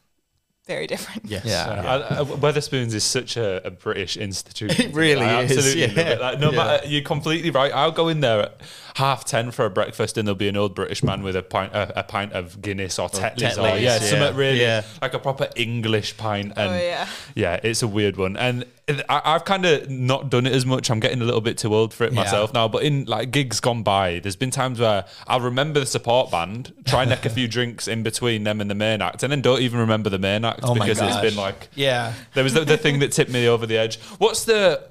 very different. Yes. Yeah. I, I, Wetherspoons is such a, a British institution. [laughs] It really I is, Absolutely love yeah. it. Like, no Yeah. matter, you're completely right. I'll go in there at half ten for a breakfast, and there'll be an old British man with a pint, a, a pint of Guinness or Tetley's, or yeah, yeah. something really Yeah. like a proper English pint. Oh, and Oh, yeah. yeah, it's a weird one. And I, I've kind of not done it as much. I'm getting a little bit too old for it Yeah. myself now. But in like gigs gone by, there's been times where I'll remember the support band, try and neck a few [laughs] drinks in between them and the main act, and then don't even remember the main act Oh because it's been like yeah. there was the, the thing that tipped me over the edge. What's the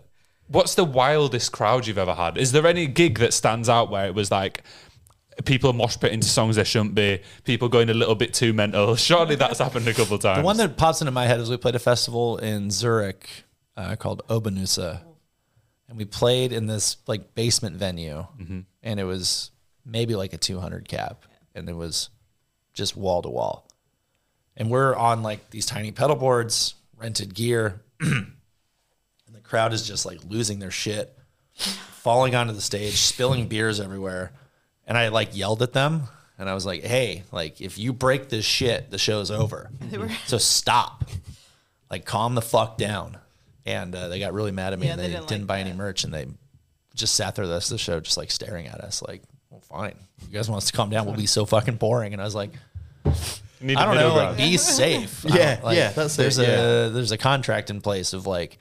what's the wildest crowd you've ever had? Is there any gig that stands out where it was like people mosh pit into songs they shouldn't be, people going a little bit too mental? [laughs] Surely that's happened a couple times. The one that pops into my head is we played a festival in Zurich uh, called Obanusa, and we played in this like basement venue, and it was maybe like a 200 cap, and it was just wall to wall, and we're on like these tiny pedal boards, rented gear, [clears throat] and the crowd is just like losing their shit, falling onto the stage, spilling [laughs] beers everywhere, and I like yelled at them. And I was like, "Hey, like if you break this shit, the show's over. [laughs] So stop, like calm the fuck down." And uh, they got really mad at me, Yeah, and they they, didn't didn't, like buy any merch, and they just sat there the rest of the show, just like staring at us, like, "Well, fine. You guys want us to calm down? We'll be so fucking boring." And I was like, Need I a don't know, like be safe. [laughs] Yeah, like, yeah, that's it, there's a yeah. there's a contract in place of like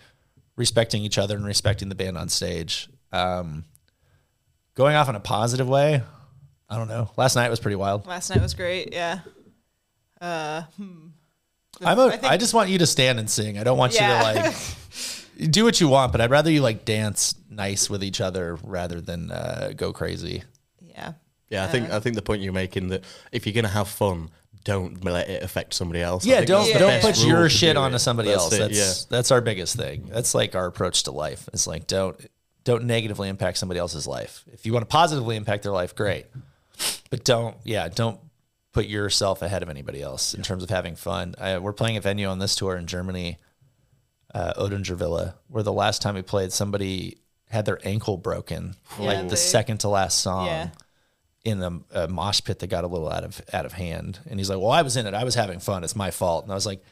respecting each other and respecting the band on stage. Um, going off in a positive way, I don't know. Last night was pretty wild. Last night was great. Yeah. I'm a, I, think- just want you to stand and sing. I don't want Yeah. you to like [laughs] do what you want, but I'd rather you like dance nice with each other rather than uh, go crazy. Yeah. Yeah, I think I think the point you're making that if you're gonna have fun, don't let it affect somebody else. Yeah, don't that's the don't put your shit do onto somebody That's else. it, That's that's our biggest thing. That's like our approach to life. It's like don't don't negatively impact somebody else's life. If you want to positively impact their life, great. But don't yeah, don't put yourself ahead of anybody else in terms of having fun. I, we're playing a venue on this tour in Germany, uh, Oetinger Villa, where the last time we played, somebody had their ankle broken, Yeah, like the they- second to last song Yeah. in a, a mosh pit that got a little out of out of hand. And he's like, "Well, I was in it. I was having fun. It's my fault." And I was like,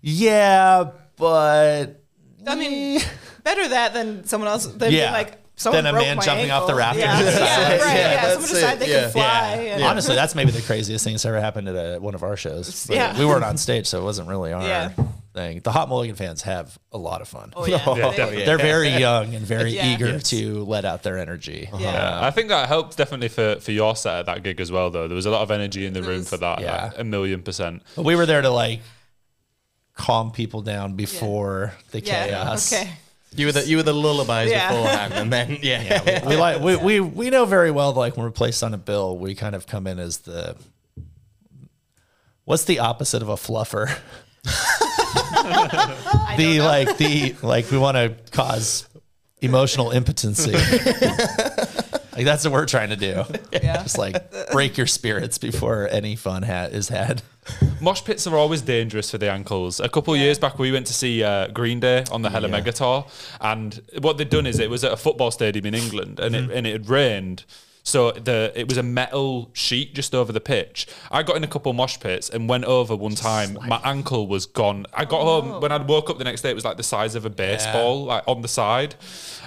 "Yeah, but I mean, better that than someone else. Than being Yeah. like someone Than a man my jumping off the ankle. rafters. Yeah, Yeah, yeah, right. yeah, Yeah, that's someone decided they yeah. could fly. and- honestly, that's maybe the craziest thing that's ever happened at a, one of our shows. But Yeah. we weren't on stage, so it wasn't really our Yeah. thing. The Hot Mulligan fans have a lot of fun. Oh yeah, [laughs] They- They're very young and very Yeah. eager Yes. to let out their energy. Yeah. Yeah, I think that helped definitely for, for your set at that gig as well, though. There was a lot of energy in the room for that, Yeah. like, a million percent. But we were there to like calm people down before the yeah. chaos. Okay. You were the you were the lullabies Yeah. beforehand, and then yeah, we like we, we we know very well like when we're placed on a bill, we kind of come in as the what's the opposite of a fluffer? [laughs] the like the like we want to cause emotional impotency. [laughs] like that's what we're trying to do. Yeah. Just like break your spirits before any fun ha- is had. Mosh pits are always dangerous for the ankles. A couple of years back, we went to see uh, Green Day on the Hella Yeah. Mega Tour, and what they'd done is it was at a football stadium in England, and it and it had rained. So the it was a metal sheet just over the pitch. I got in a couple mosh pits and went over one time. My ankle was gone. I got home when I woke up the next day. It was like the size of a baseball, like on the side.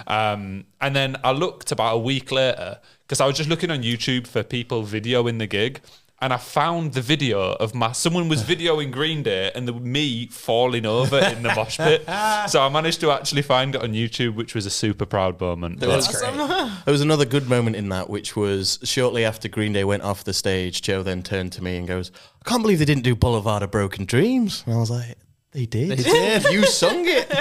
Um, and then I looked about a week later because I was just looking on YouTube for people videoing the gig. And I found the video of my someone was videoing Green Day and the me falling over in the mosh pit. [laughs] So I managed to actually find it on YouTube, which was a super proud moment. There was, [laughs] there was another good moment in that, which was shortly after Green Day went off the stage. Joe then turned to me and goes, "I can't believe they didn't do Boulevard of Broken Dreams." And I was like, "They did. They did. you sung it." [laughs] [laughs]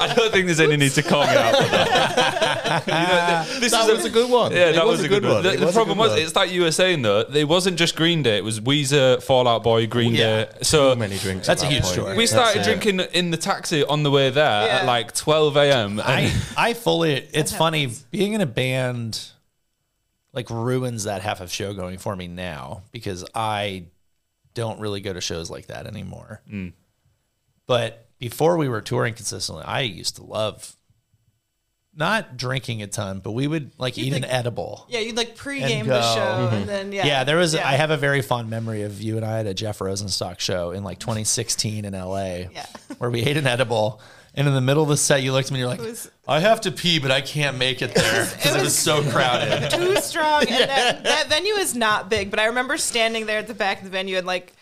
I don't think there's any need to call me out for that. [laughs] You know, th- this that is was a good one. Yeah, It that was, a good one. The, the was problem was, one. it's like you were saying though, it wasn't just Green Day; it was Weezer, Fallout Boy, Green Yeah. Day. So Too many drinks. That's at a that huge point. story. we started That's it. drinking in the taxi on the way there at like 12 a.m. I I fully. It's funny being in a band. Like ruins that half of show going for me now because I don't really go to shows like that anymore. Mm. But before we were touring consistently, I used to love not drinking a ton, but we would like eat an edible. Yeah, you'd like pregame the show, and mm-hmm. then yeah, Yeah, there was. Yeah. I have a very fond memory of you and I at a Jeff Rosenstock show in like 2016 in LA, Yeah. where we ate an edible. And in the middle of the set, you looked at me and you're like, was- I have to pee, but I can't make it there because it, was so [laughs] crowded. too strong. And [laughs] that, that venue is not big, but I remember standing there at the back of the venue and like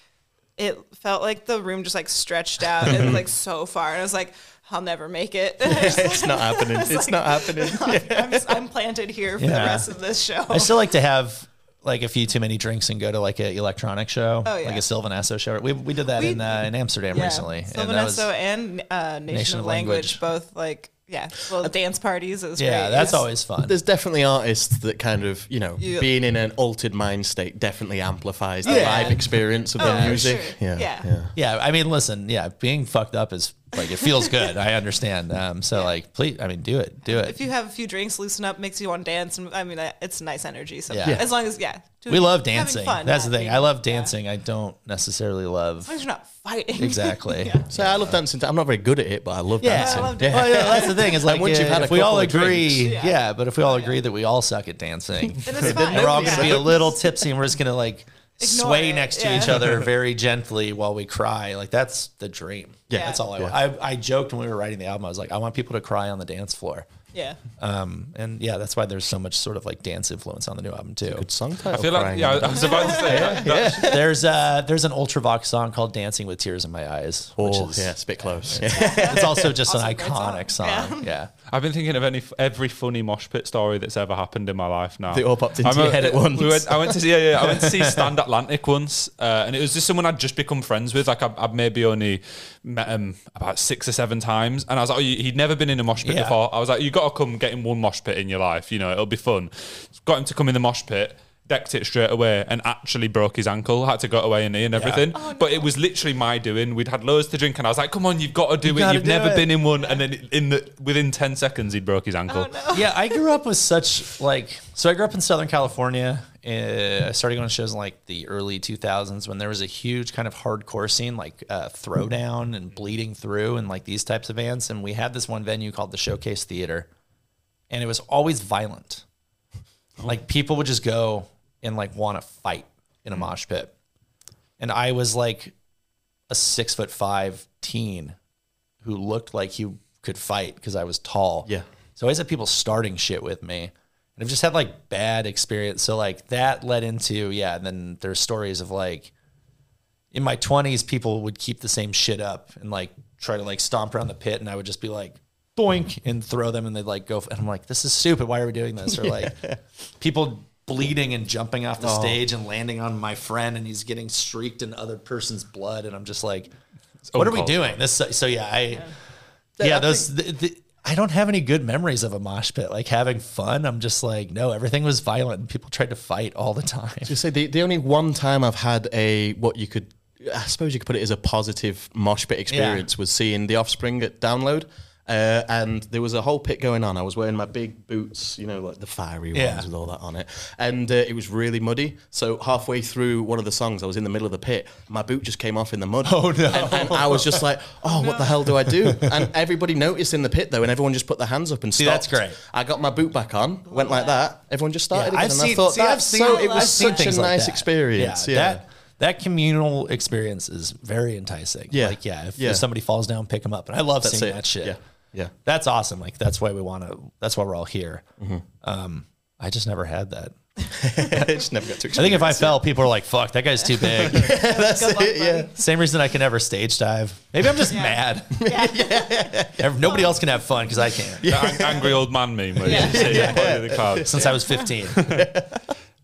it felt like the room just like stretched out and like [laughs] so far, and I was like, I'll never make it. it's not happening. It's like- not happening. I'm, just- I'm planted here for the rest of this show. I still like to have like a few too many drinks and go to like an electronic show, Oh, yeah. like a Sylvan Esso show. We, we did that We- in uh, in Amsterdam recently. Sylvan that was- Esso and uh, Nation, of Language, both like yeah, well, dance parties. It was yeah, great. that's It was- always fun. There's definitely artists that kind of, you know, Yeah. being in an altered mind state definitely amplifies the Yeah. live experience of Oh, the for music. sure. Yeah, Yeah. yeah. Yeah, I mean, listen, yeah, being fucked up is like it feels good. I understand. Um, so like, please, I mean, do it, do it. If you have a few drinks, loosen up, makes you want to dance, and I mean, it's nice energy. So Yeah. Yeah. as long as yeah, we love dancing. fun, That's the thing. being- I love yeah. dancing. I don't necessarily love As long as you're not fighting. exactly. [laughs] Yeah. So I love dancing. I'm not very good at it, but I love Yeah, dancing. I loved yeah. [laughs] Well, yeah, that's the thing. Is like once you've uh, had a if we all agree, drinks. yeah. Yeah. but if we all agree that we all suck at dancing, [laughs] Then then we're all going to be a little tipsy and we're just going to like Ignore sway it, next to each other very gently while we cry. Like that's the dream. Yeah. that's all I Yeah. want. I, I joked when we were writing the album. I was like, I want people to cry on the dance floor. Yeah. Um, and yeah, that's why there's so much sort of like dance influence on the new album too. Good song I feel like, yeah, I was about to say that. that- there's uh there's an Ultravox song called "Dancing with Tears in My Eyes," which Oh, is yeah, it's a bit close. it's also just Also an a great song. iconic song. Yeah. Yeah. I've been thinking of any every funny mosh pit story that's ever happened in my life now. They all popped into I'm your head at once. We went, I went to see, yeah, yeah, I went to see [laughs] Stand Atlantic once, uh, and it was just someone I'd just become friends with. Like I, I'd maybe only met him about six or seven times, and I was like, oh, he'd never been in a mosh pit Yeah. before. I was like, you got to come get in one mosh pit in your life. You know, it'll be fun. Got him to come in the mosh pit. Decked it straight away and actually broke his ankle. Had to go away and knee and everything. Oh, But it was literally my doing. We'd had loads to drink, and I was like, "Come on, you've got to do it. You've do never it." been in one." And then in the within ten seconds, he broke his oh, ankle. Oh no. yeah, I grew up with such like so. I grew up in Southern California. Uh, I started going to shows in like the early 2000s when there was a huge kind of hardcore scene, like uh, Throwdown and Bleeding Through, and like these types of bands. And we had this one venue called the Showcase Theater, and it was always violent. Like people would just go and like want to fight in a mosh pit, and I was like a six foot five teen who looked like he could fight because I was tall. Yeah. So I always had people starting shit with me. And I've just had like bad experience. So like that led into, yeah, and then there's stories of like in my twenties, people would keep the same shit up and like try to like stomp around the pit and I would just be like boink and throw them and they'd like go and I'm like, this is stupid. Why are we doing this? Or like [laughs] people bleeding and jumping off the stage and landing on my friend and he's getting streaked in other person's blood and I'm just like, what are we doing? This so yeah, I yeah, those the, the, I don't have any good memories of a mosh pit. Like having fun, I'm just like, no, everything was violent and people tried to fight all the time. Just say the, the only one time I've had a what you could I suppose you could put it as a positive mosh pit experience was seeing the Offspring at Download. Uh, and there was a whole pit going on. I was wearing my big boots, you know, like the fiery Yeah. ones with all that on it. And uh, it was really muddy. So halfway through one of the songs, I was in the middle of the pit. My boot just came off in the mud. Oh, no. And, and I was just like, oh, what the hell do I do? [laughs] And everybody noticed in the pit though, and everyone just put their hands up and stopped. See, that's great. I got my boot back on, went like that. Everyone just started Yeah, again. I've and seen- I thought see, I've that's seen- so. It was such a like nice that. experience. Yeah. That that communal experience is very enticing. Yeah. Like yeah, if, Yeah. if somebody falls down, pick them up. And I love That's seeing it. that shit. Yeah. Yeah. That's awesome. Like that's why we want to. That's why we're all here. Mm-hmm. Um, I just never had that. [laughs] I just never got to I think if I experience fell, people are like, "Fuck, that guy's too big." [laughs] That's Good luck, it, yeah. Same reason I can never stage dive. Maybe I'm just Yeah. mad. [laughs] Yeah. Ev- Nobody else can have fun because I can't. The angry old man meme where Yeah. you say yeah. the clouds. Since I was 15.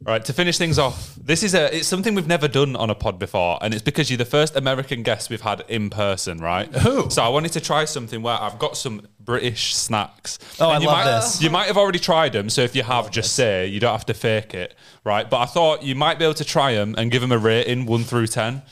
Right, to finish things off, this is a it's something we've never done on a pod before, and it's because you're the first American guest we've had in person, right? Who? So I wanted to try something where I've got some British snacks. Oh, I you love might, this. You might have already tried them, so if you have, just say you don't have to fake it, right? But I thought you might be able to try them and give them a rating one through ten.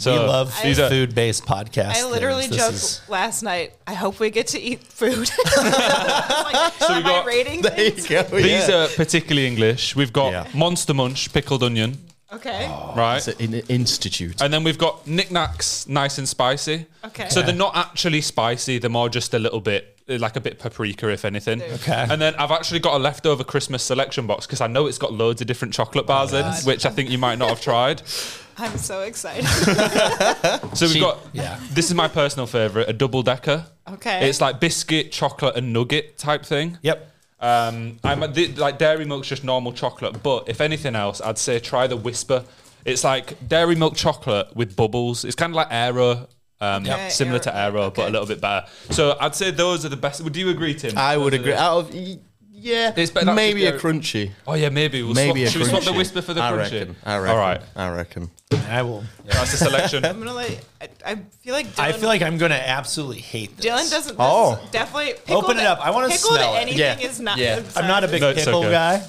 So we love these food-based podcasts. I literally things. joked is- last night. I hope we get to eat food. [laughs] like, So we am got- rating There you go. these yeah. are particularly English. We've got Yeah. Monster Munch pickled onion, Okay. Oh, right? It's an institute. And then we've got Nik Naks, nice and spicy. Okay. So they're not actually spicy; they're more just a little bit, like a bit paprika, if anything. Okay. And then I've actually got a leftover Christmas selection box because I know it's got loads of different chocolate bars in, which I think you might not have tried. [laughs] I'm so excited. [laughs] So we've She- got. yeah. This is my personal favorite: a double decker. Okay. It's like biscuit, chocolate, and nugget type thing. Yep. Um, I'm a, the, like dairy milk's just normal chocolate, but if anything else, I'd say try the Wispa. It's like dairy milk chocolate with bubbles. It's kind of like Aero, um, Okay, similar to Aero, Aero, but a little bit better. So I'd say those are the best. Would you agree, Tim? I would Those are agree. Out of yeah, It's better- maybe a Crunchie. oh yeah, maybe we'll Maybe swap, a should we swap the. Wispa for the I Crunchie? reckon. I reckon. All right, I reckon. I will. that's the selection. [laughs] I'm gonna like. I, I feel like Dylan, I feel like I'm going to absolutely hate this. Dylan doesn't. Oh. Oh, definitely. Open it up. I wanna pickled smell it. Anything Yeah. is not. Yeah. I'm not a big No, pickle okay. guy.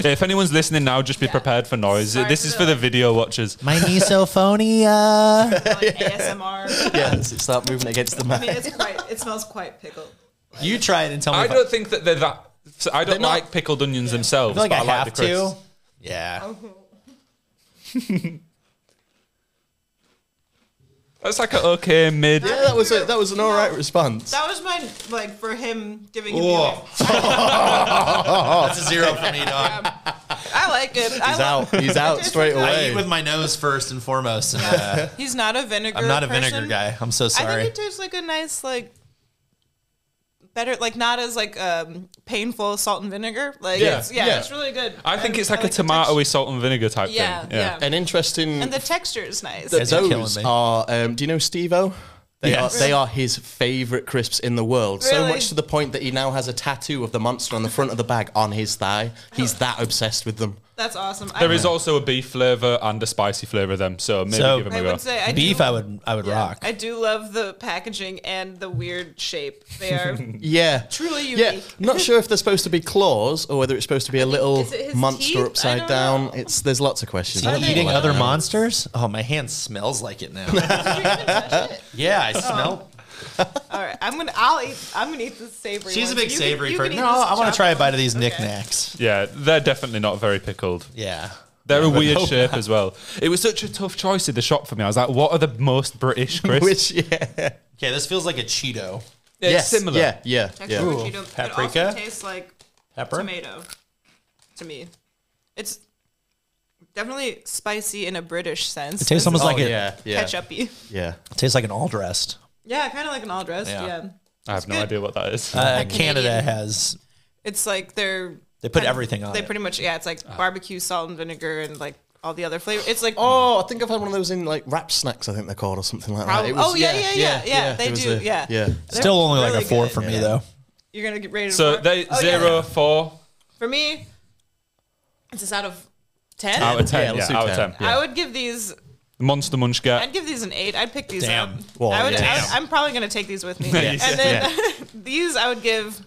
If anyone's listening now, just be Yeah. prepared for noise. Sorry this for is the- for the video watchers. My [laughs] misophonia. like ASMR. [laughs] Yeah, start moving against the I mean, man. it's quite. It smells quite pickled. you try it and tell me. I if don't think that they're that. so I don't They're not- like pickled onions themselves. I feel like but I, I, have like the crisps. to. Yeah. Oh. [laughs] That's like an okay mid. Yeah, that was a, that was an all right response. That was my like for him giving him. Whoa. [laughs] That's a zero for me, dog. I like it. I He's love- out. He's out [laughs] straight away. I away. eat with my nose first and foremost. And, uh, He's not a vinegar. I'm not a vinegar guy. I'm so sorry. I sorry. think it tastes like a nice like better like not as like um painful salt and vinegar. Like Yeah, it's, yeah, yeah. it's really good. I think And it's like I a the tomatoey text- salt and vinegar type Yeah, thing. yeah. An interesting. And the texture is nice. It's killing those me. are. Um, do you know Steve-O? They Yes. are they are his favorite crisps in the world. So much to the point that he now has a tattoo of the monster on the front of the bag on his thigh. He's that obsessed with them. That's awesome. There I, is also a beef flavor and a spicy flavor of them, so maybe So- give them I a go. would say I Beef, do, I would, I would yeah, rock. I do love the packaging and the weird shape. They are [laughs] Yeah. truly Yeah, unique. not sure if they're supposed to be claws or whether it's supposed to be a little Is it his monster teeth? I upside don't down. know. It's there's lots of questions. Are Are you they- eating other know. monsters? Oh, my hand smells like it now. [laughs] Did you even touch it? yeah, I smell. Oh. All right, I'm gonna. I'll eat. I'm gonna eat the savory. She's a ones. big You can- savory you person. eat No, this I want to try a bite of these. Okay. Nik Naks. Yeah, they're definitely not very pickled. Yeah. They're a weird hope shape as well. [laughs] It was such a tough choice in the shop for me. I was like, what are the most British crisps? [laughs] Which yeah, Okay, this feels like a Cheeto. it's yes, similar. Yeah, yeah, Texture yeah. which you don't- It Paprika? also tastes like Pepper? tomato to me. It's definitely spicy in a British sense. It tastes almost Oh, like a, yeah, yeah, ketchupy. yeah. it tastes like an all dressed. Yeah, kind of like an all dressed. Yeah. Yeah. I have no good. idea what that is. Uh, Canadian. Canada has, It's like they're they put kind of- everything on They it. pretty much yeah. It's like barbecue, salt and vinegar, and like all the other flavors. It's like Oh, I think I've had one of those in like wrap snacks. I think they're called or something like Probably- that. It was- oh, yeah, yeah, yeah, yeah, they it was do, a- yeah. yeah. they're Still only like really a four good. for me, though. You're gonna get rated. so four? they Oh, zero, yeah. four for me. It's just out of ten. out of ten. Yeah, Yeah, let's do out of 10. ten. I would give these. Monster Munch get. I'd give these an eight. I'd pick these Damn. up. Well, I would, yeah. I would- I'm probably gonna take these with me. [laughs] Yeah. and then [laughs] these I would give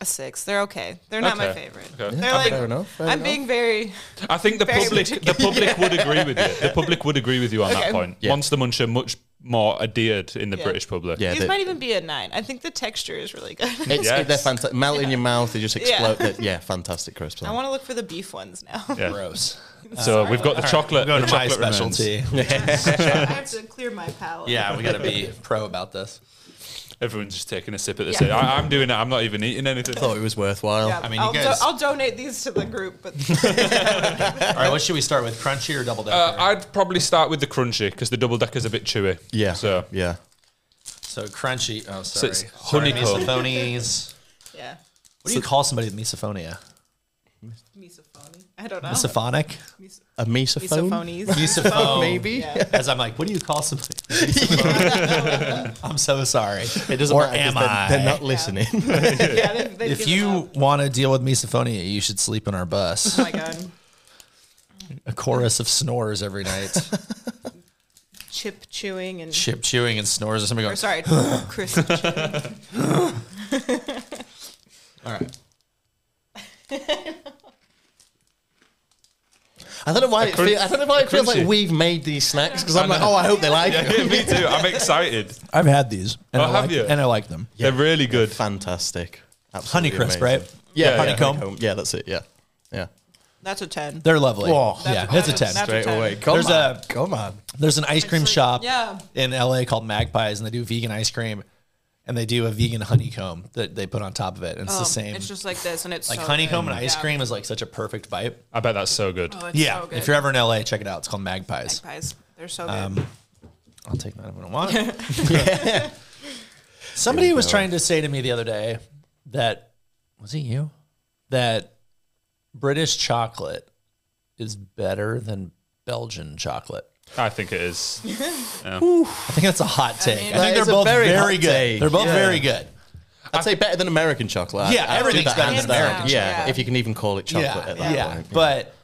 a six. They're okay. They're not my favorite. Okay. They're I like fair enough, fair I'm enough. being very. I think the Very public, the particular. public would [laughs] agree with you. The public would agree with you on that point. Yeah. Monster Munch are much more adhered in the Yeah. British public. Yeah, These might even be a nine. I think the texture is really good. It's, Yes. They're fantastic. Melt in your mouth. They just explode. Yeah, yeah fantastic crisps. I want to look for the beef ones now. Yeah. Gross. So we've got the chocolate. Going the to chocolate remains. specialty. [laughs] I have to clear my palate. yeah, we got to be pro about this. Everyone's just taking a sip at the Yeah. same. I, I'm doing it. I'm not even eating anything. thought it was worthwhile. Yeah, I mean, I'll, guys- I'll donate these to the group, but [laughs] [laughs] All right, what should we start with? Crunchie or double decker? Uh, I'd probably start with the Crunchie because the double decker's a bit chewy. Yeah. So yeah. so Crunchie. Oh, sorry. it's Sorry, honeycomb. misophonies. yeah. What do you call somebody with misophonia? Misophony. I don't know. Misophonic. Mis- A mesophone? Misophonies. Misophone. [laughs] Oh. Maybe. Yeah. As I'm like, what do you call somebody? [laughs] I'm so sorry. It doesn't or matter 'cause am they're, I? they're not listening. yeah, [laughs] they've, they've if you want to deal with misophonia, you should sleep in our bus. Oh my god. A chorus of snores every night. Chip chewing and. Chip chewing and snores. Or somebody Or going, sorry, [gasps] crisp chewing. [gasps] all right. I don't know why it crunch- feel, I don't know why it feels like we've made these snacks because I'm like, oh, I hope they like [laughs] Yeah, it. me too. I'm excited. [laughs] I've had these. And Oh, I have like, you? And I like them. They're really good. Fantastic. Absolutely Honeycrisp, amazing. right? Yeah, Yeah, honeycomb. Yeah, that's it. Yeah, yeah. That's a 10. They're lovely. Whoa. yeah, That's it's a- a 10. that's a Straight 10. away. Come There's on. a- come on. There's an ice cream like- shop yeah. in LA called Magpies, and they do vegan ice cream, and they do a vegan honeycomb that they put on top of it. And it's Oh, the same. It's just like this, and it's like so honeycomb good. and ice Yeah. cream is like such a perfect bite. I bet that's so good. Oh, it's yeah, so good. if you're ever in LA, check it out. It's called Magpies. Magpies, they're so good. Um, I'll take that if I don't want it. [laughs] [laughs] Somebody was trying to say to me the other day that was it you that British chocolate is better than Belgian chocolate. I think it is. [laughs] I think that's a hot take. I, mean- think they're both very very, hot good. take. They're both Yeah. very good. I'd say better than American chocolate. Yeah, I'd- I'd do everything's better than down. American Yeah, chocolate. if you can even call it chocolate yeah, at that yeah. point. But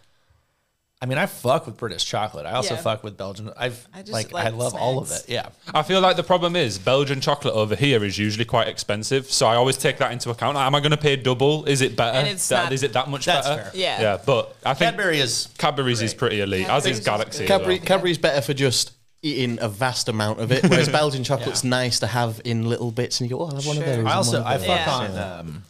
I mean, I fuck with British chocolate. I also Yeah. fuck with Belgian. I've I just like, like I love all of it. Yeah. I feel like the problem is Belgian chocolate over here is usually quite expensive, so I always take that into account. Am I going to pay double? Is it better? That- not- is it that much That's better? fair. Yeah. yeah. But I think Cadbury is Cadbury's is pretty elite, as Cadbury's is is Galaxy. good. as well. Cadbury, Cadbury's better for just eating a vast amount of it, whereas [laughs] Belgian chocolate's Yeah. nice to have in little bits, and you go, "Oh, I have one of those." I also I fuck Yeah. on um,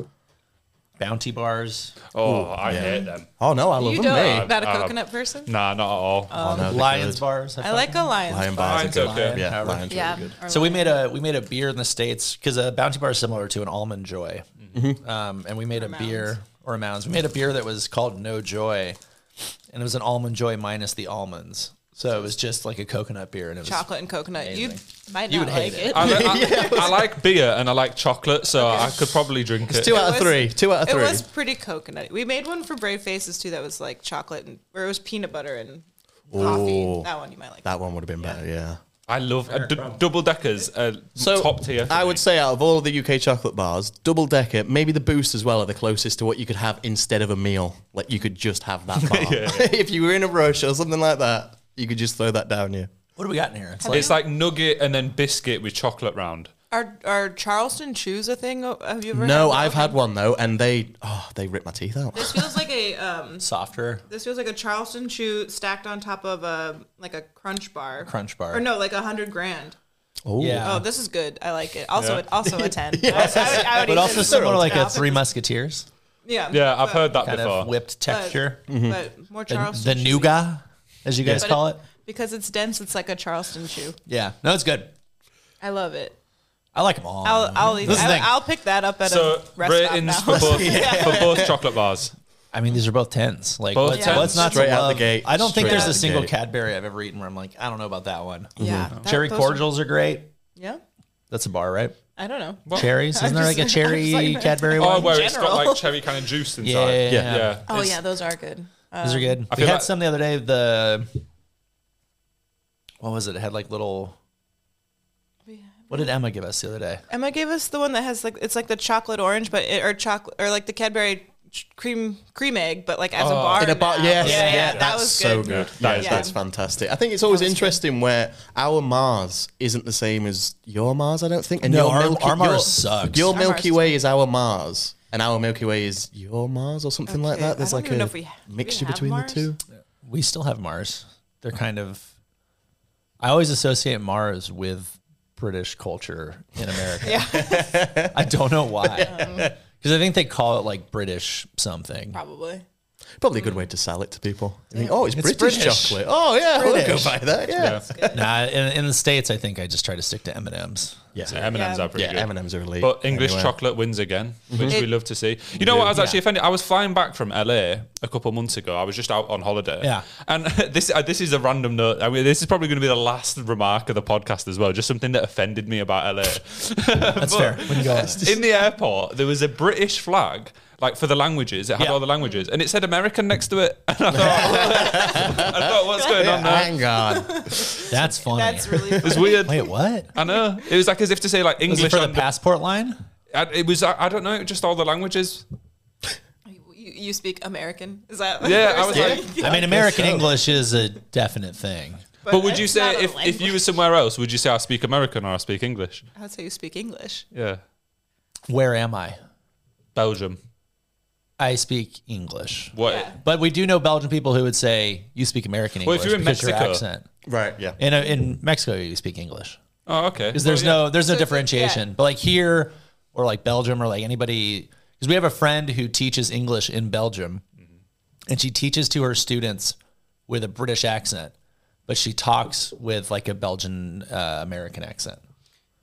Bounty bars, Oh, I hate them. Oh no, I love you them. don't? mate. Not a Uh, coconut person? Nah, not at all. Oh, no, they're Lions good. bars. I fuck like a lion. Lion bars. Lions are good. okay. Yeah, However. lions are Yeah. really good. or So we made a we made a beer in the states because a Bounty bar is similar to an almond joy, Mm-hmm. um, and we made a Mounds. beer or a mounds. We made a beer that was called No Joy, and it was an almond joy minus the almonds. So it was just like a coconut beer, and it was chocolate and coconut. You Amazing. might You not would hate like it. it. I, li- [laughs] I, [laughs] I like beer and I like chocolate, so I could probably drink it. Two out of was- three. Two out of It three. was pretty coconut. We made one for Brave Faces too that was like chocolate and or it was peanut butter and coffee. Ooh. That one you might like. that one would have been better. Yeah. I love uh, d- double deckers. Uh, So top tier. for I me. would say out of all of the UK chocolate bars, double decker, maybe the boost as well, are the closest to what you could have instead of a meal. Like you could just have that [laughs] bar. if you were in a rush or something like that, you could just throw that down you. what do we got in here? It's like It's like nugget and then biscuit with chocolate round. Are are Charleston chews a thing? Oh, Have you ever? No, that I've had one though, and they oh they rip my teeth out. This feels like a [laughs] um. softer This feels like a Charleston chew stacked on top of a like a crunch bar. crunch bar. Or no, like a hundred grand. Oh Yeah. Oh, this is good. I like it. Also, Yeah. a, also a ten. [laughs] I, I would, I would but also this. similar like a Three Musketeers Yeah, Yeah, I've heard that kind before. of whipped texture. But more The, Charleston. the chewy. nougat, as you guys But call it. because it's dense. It's like a Charleston chew. Yeah, no, it's good. I love it. I like them all. I'll I'll eat. This is the I, thing. I'll pick that up at So a restaurant ratings now. for both [laughs] for both chocolate bars. I mean, these are both tens. Like, Both what's, tens. what's not Straight to out the love? gate, I don't think straight there's out a the single gate. Cadbury I've ever eaten where I'm like, I don't know about that one. yeah, mm-hmm. that- Cherry those are- cordials are great. Yeah, That's a bar, right? I don't know. Cherries. Isn't there like a [laughs] just- cherry I like- Cadbury Oh, one? where it's got general. like cherry kind of juice inside. Yeah. yeah. Yeah. Oh It's- yeah, those are good. Those are um, good. I we feel had like- some the other day. The what was it? It had like little. What did Emma give us the other day? Emma gave us the one that has like it's like the chocolate orange, but it, or chocolate or like the Cadbury ch- cream cream egg, but like as a oh, bar. In a bar, now. yes, yeah, yeah, yeah, that that's was so good. good. That Yeah, is that's fantastic. I think it's always was good. interesting where our Mars isn't the same as your Mars. I don't think. And No, your our- Milky, our Mars your, sucks. Your Our Milky Mars Way is our Mars, and our Milky Way is your Mars, or something like Okay, that. There's don't like even a if we ha- we mixture have between Mars? the two. We still have Mars. They're kind of. I always associate Mars with British culture in America. Yeah, [laughs] I don't know why. [laughs] Um, [laughs] because I think they call it like British something. probably. Probably a good way to sell it to people. You think, oh, it's, It's British, British. chocolate. Oh yeah, we'll go buy that. Yeah, Yeah. Nah, in, in the states, I think I just try to stick to M and M's. yeah, So M&M's Yeah. are pretty yeah. good. M and M's are elite. But English Anyway. chocolate wins again, which we love to see. You know what? I was actually Yeah. offended. I was flying back from LA a couple months ago. I was just out on holiday. Yeah. And [laughs] this uh, this is a random note. I mean, this is probably going to be the last remark of the podcast as well. Just something that offended me about LA. [laughs] That's fair. When you go, [laughs] in the airport, there was a British flag like for the languages. It had Yeah. all the languages, and it said American next to it. [laughs] And I thought, [laughs] I thought, what's going on there? Hang on. That's funny. That's really funny. It's weird. Wait, what? I know. It was like as if to say like Was English it for the passport line? I- It was. I, I don't know. Just all the languages. You, you speak American? Is that? Yeah, I was you're like- I mean, American English is a definite thing. But, would you say if, if you were somewhere else, would you say I speak American or I speak English? I'd say you speak English. Yeah, Where am I? Belgium. I speak English. What? Yeah. But we do know Belgian people who would say you speak American English. Well, English if you're in because your Mexico- accent. Right, yeah. In, a, in Mexico, you speak English Oh, okay. because there's Well, yeah. no there's no So it's like- differentiation. yeah. But like here or like Belgium or like anybody, because we have a friend who teaches English in Belgium, and she teaches to her students with a British accent, but she talks with like a Belgian uh, American accent.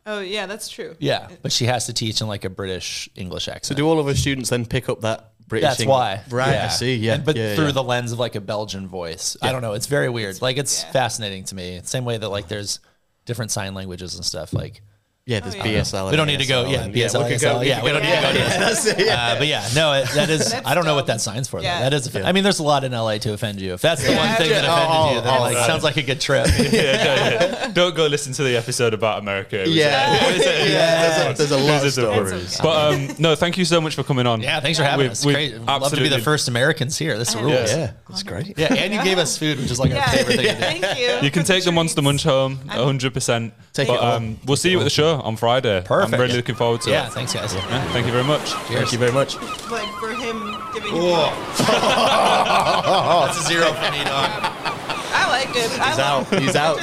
Oh yeah, that's true. Yeah, but she has to teach in like a British English accent. So do all of her students then pick up that British That's English? why. Right, Yeah. I see, yeah. And- but yeah, through yeah. the lens of like a Belgian voice. I don't know. It's very weird. like it's yeah. fascinating to me. Same way that like there's different sign languages and stuff. Like Yeah, there's Oh, yeah. BSL. we don't need to go. ASL Yeah, and- BSL. we could go- yeah, we don't need to go. to [laughs] yeah, yeah. Uh, but yeah, no, it, that is. I don't know what that signs for. Though. Yeah. That is. I mean, there's a lot in LA to offend you. If that's the Yeah, one thing that offended Oh, you, then oh, like oh. sounds like a good trip. [laughs] yeah, yeah, yeah. [laughs] Don't go listen to the episode about America. Was- Yeah, yeah. There's a, there's a lot of There's stories. But um, no, thank you so much for coming on. yeah, thanks for having We've- us. we've Great. Love to be the first Americans here. This rules. Yeah. Yeah. Yeah, that's great. Yeah, and you gave us food, which is like our favorite thing to do. thank you. You can take the Monster. Munch home, hundred percent. Take but, it um, we'll see you at the show on Friday. Perfect. I'm really looking forward to Yeah, it. Yeah, thanks guys. Yeah, thank you very much. Thank you very much. Like for him giving. you [laughs] That's a zero penny dog. I like it. He's love out. He's out.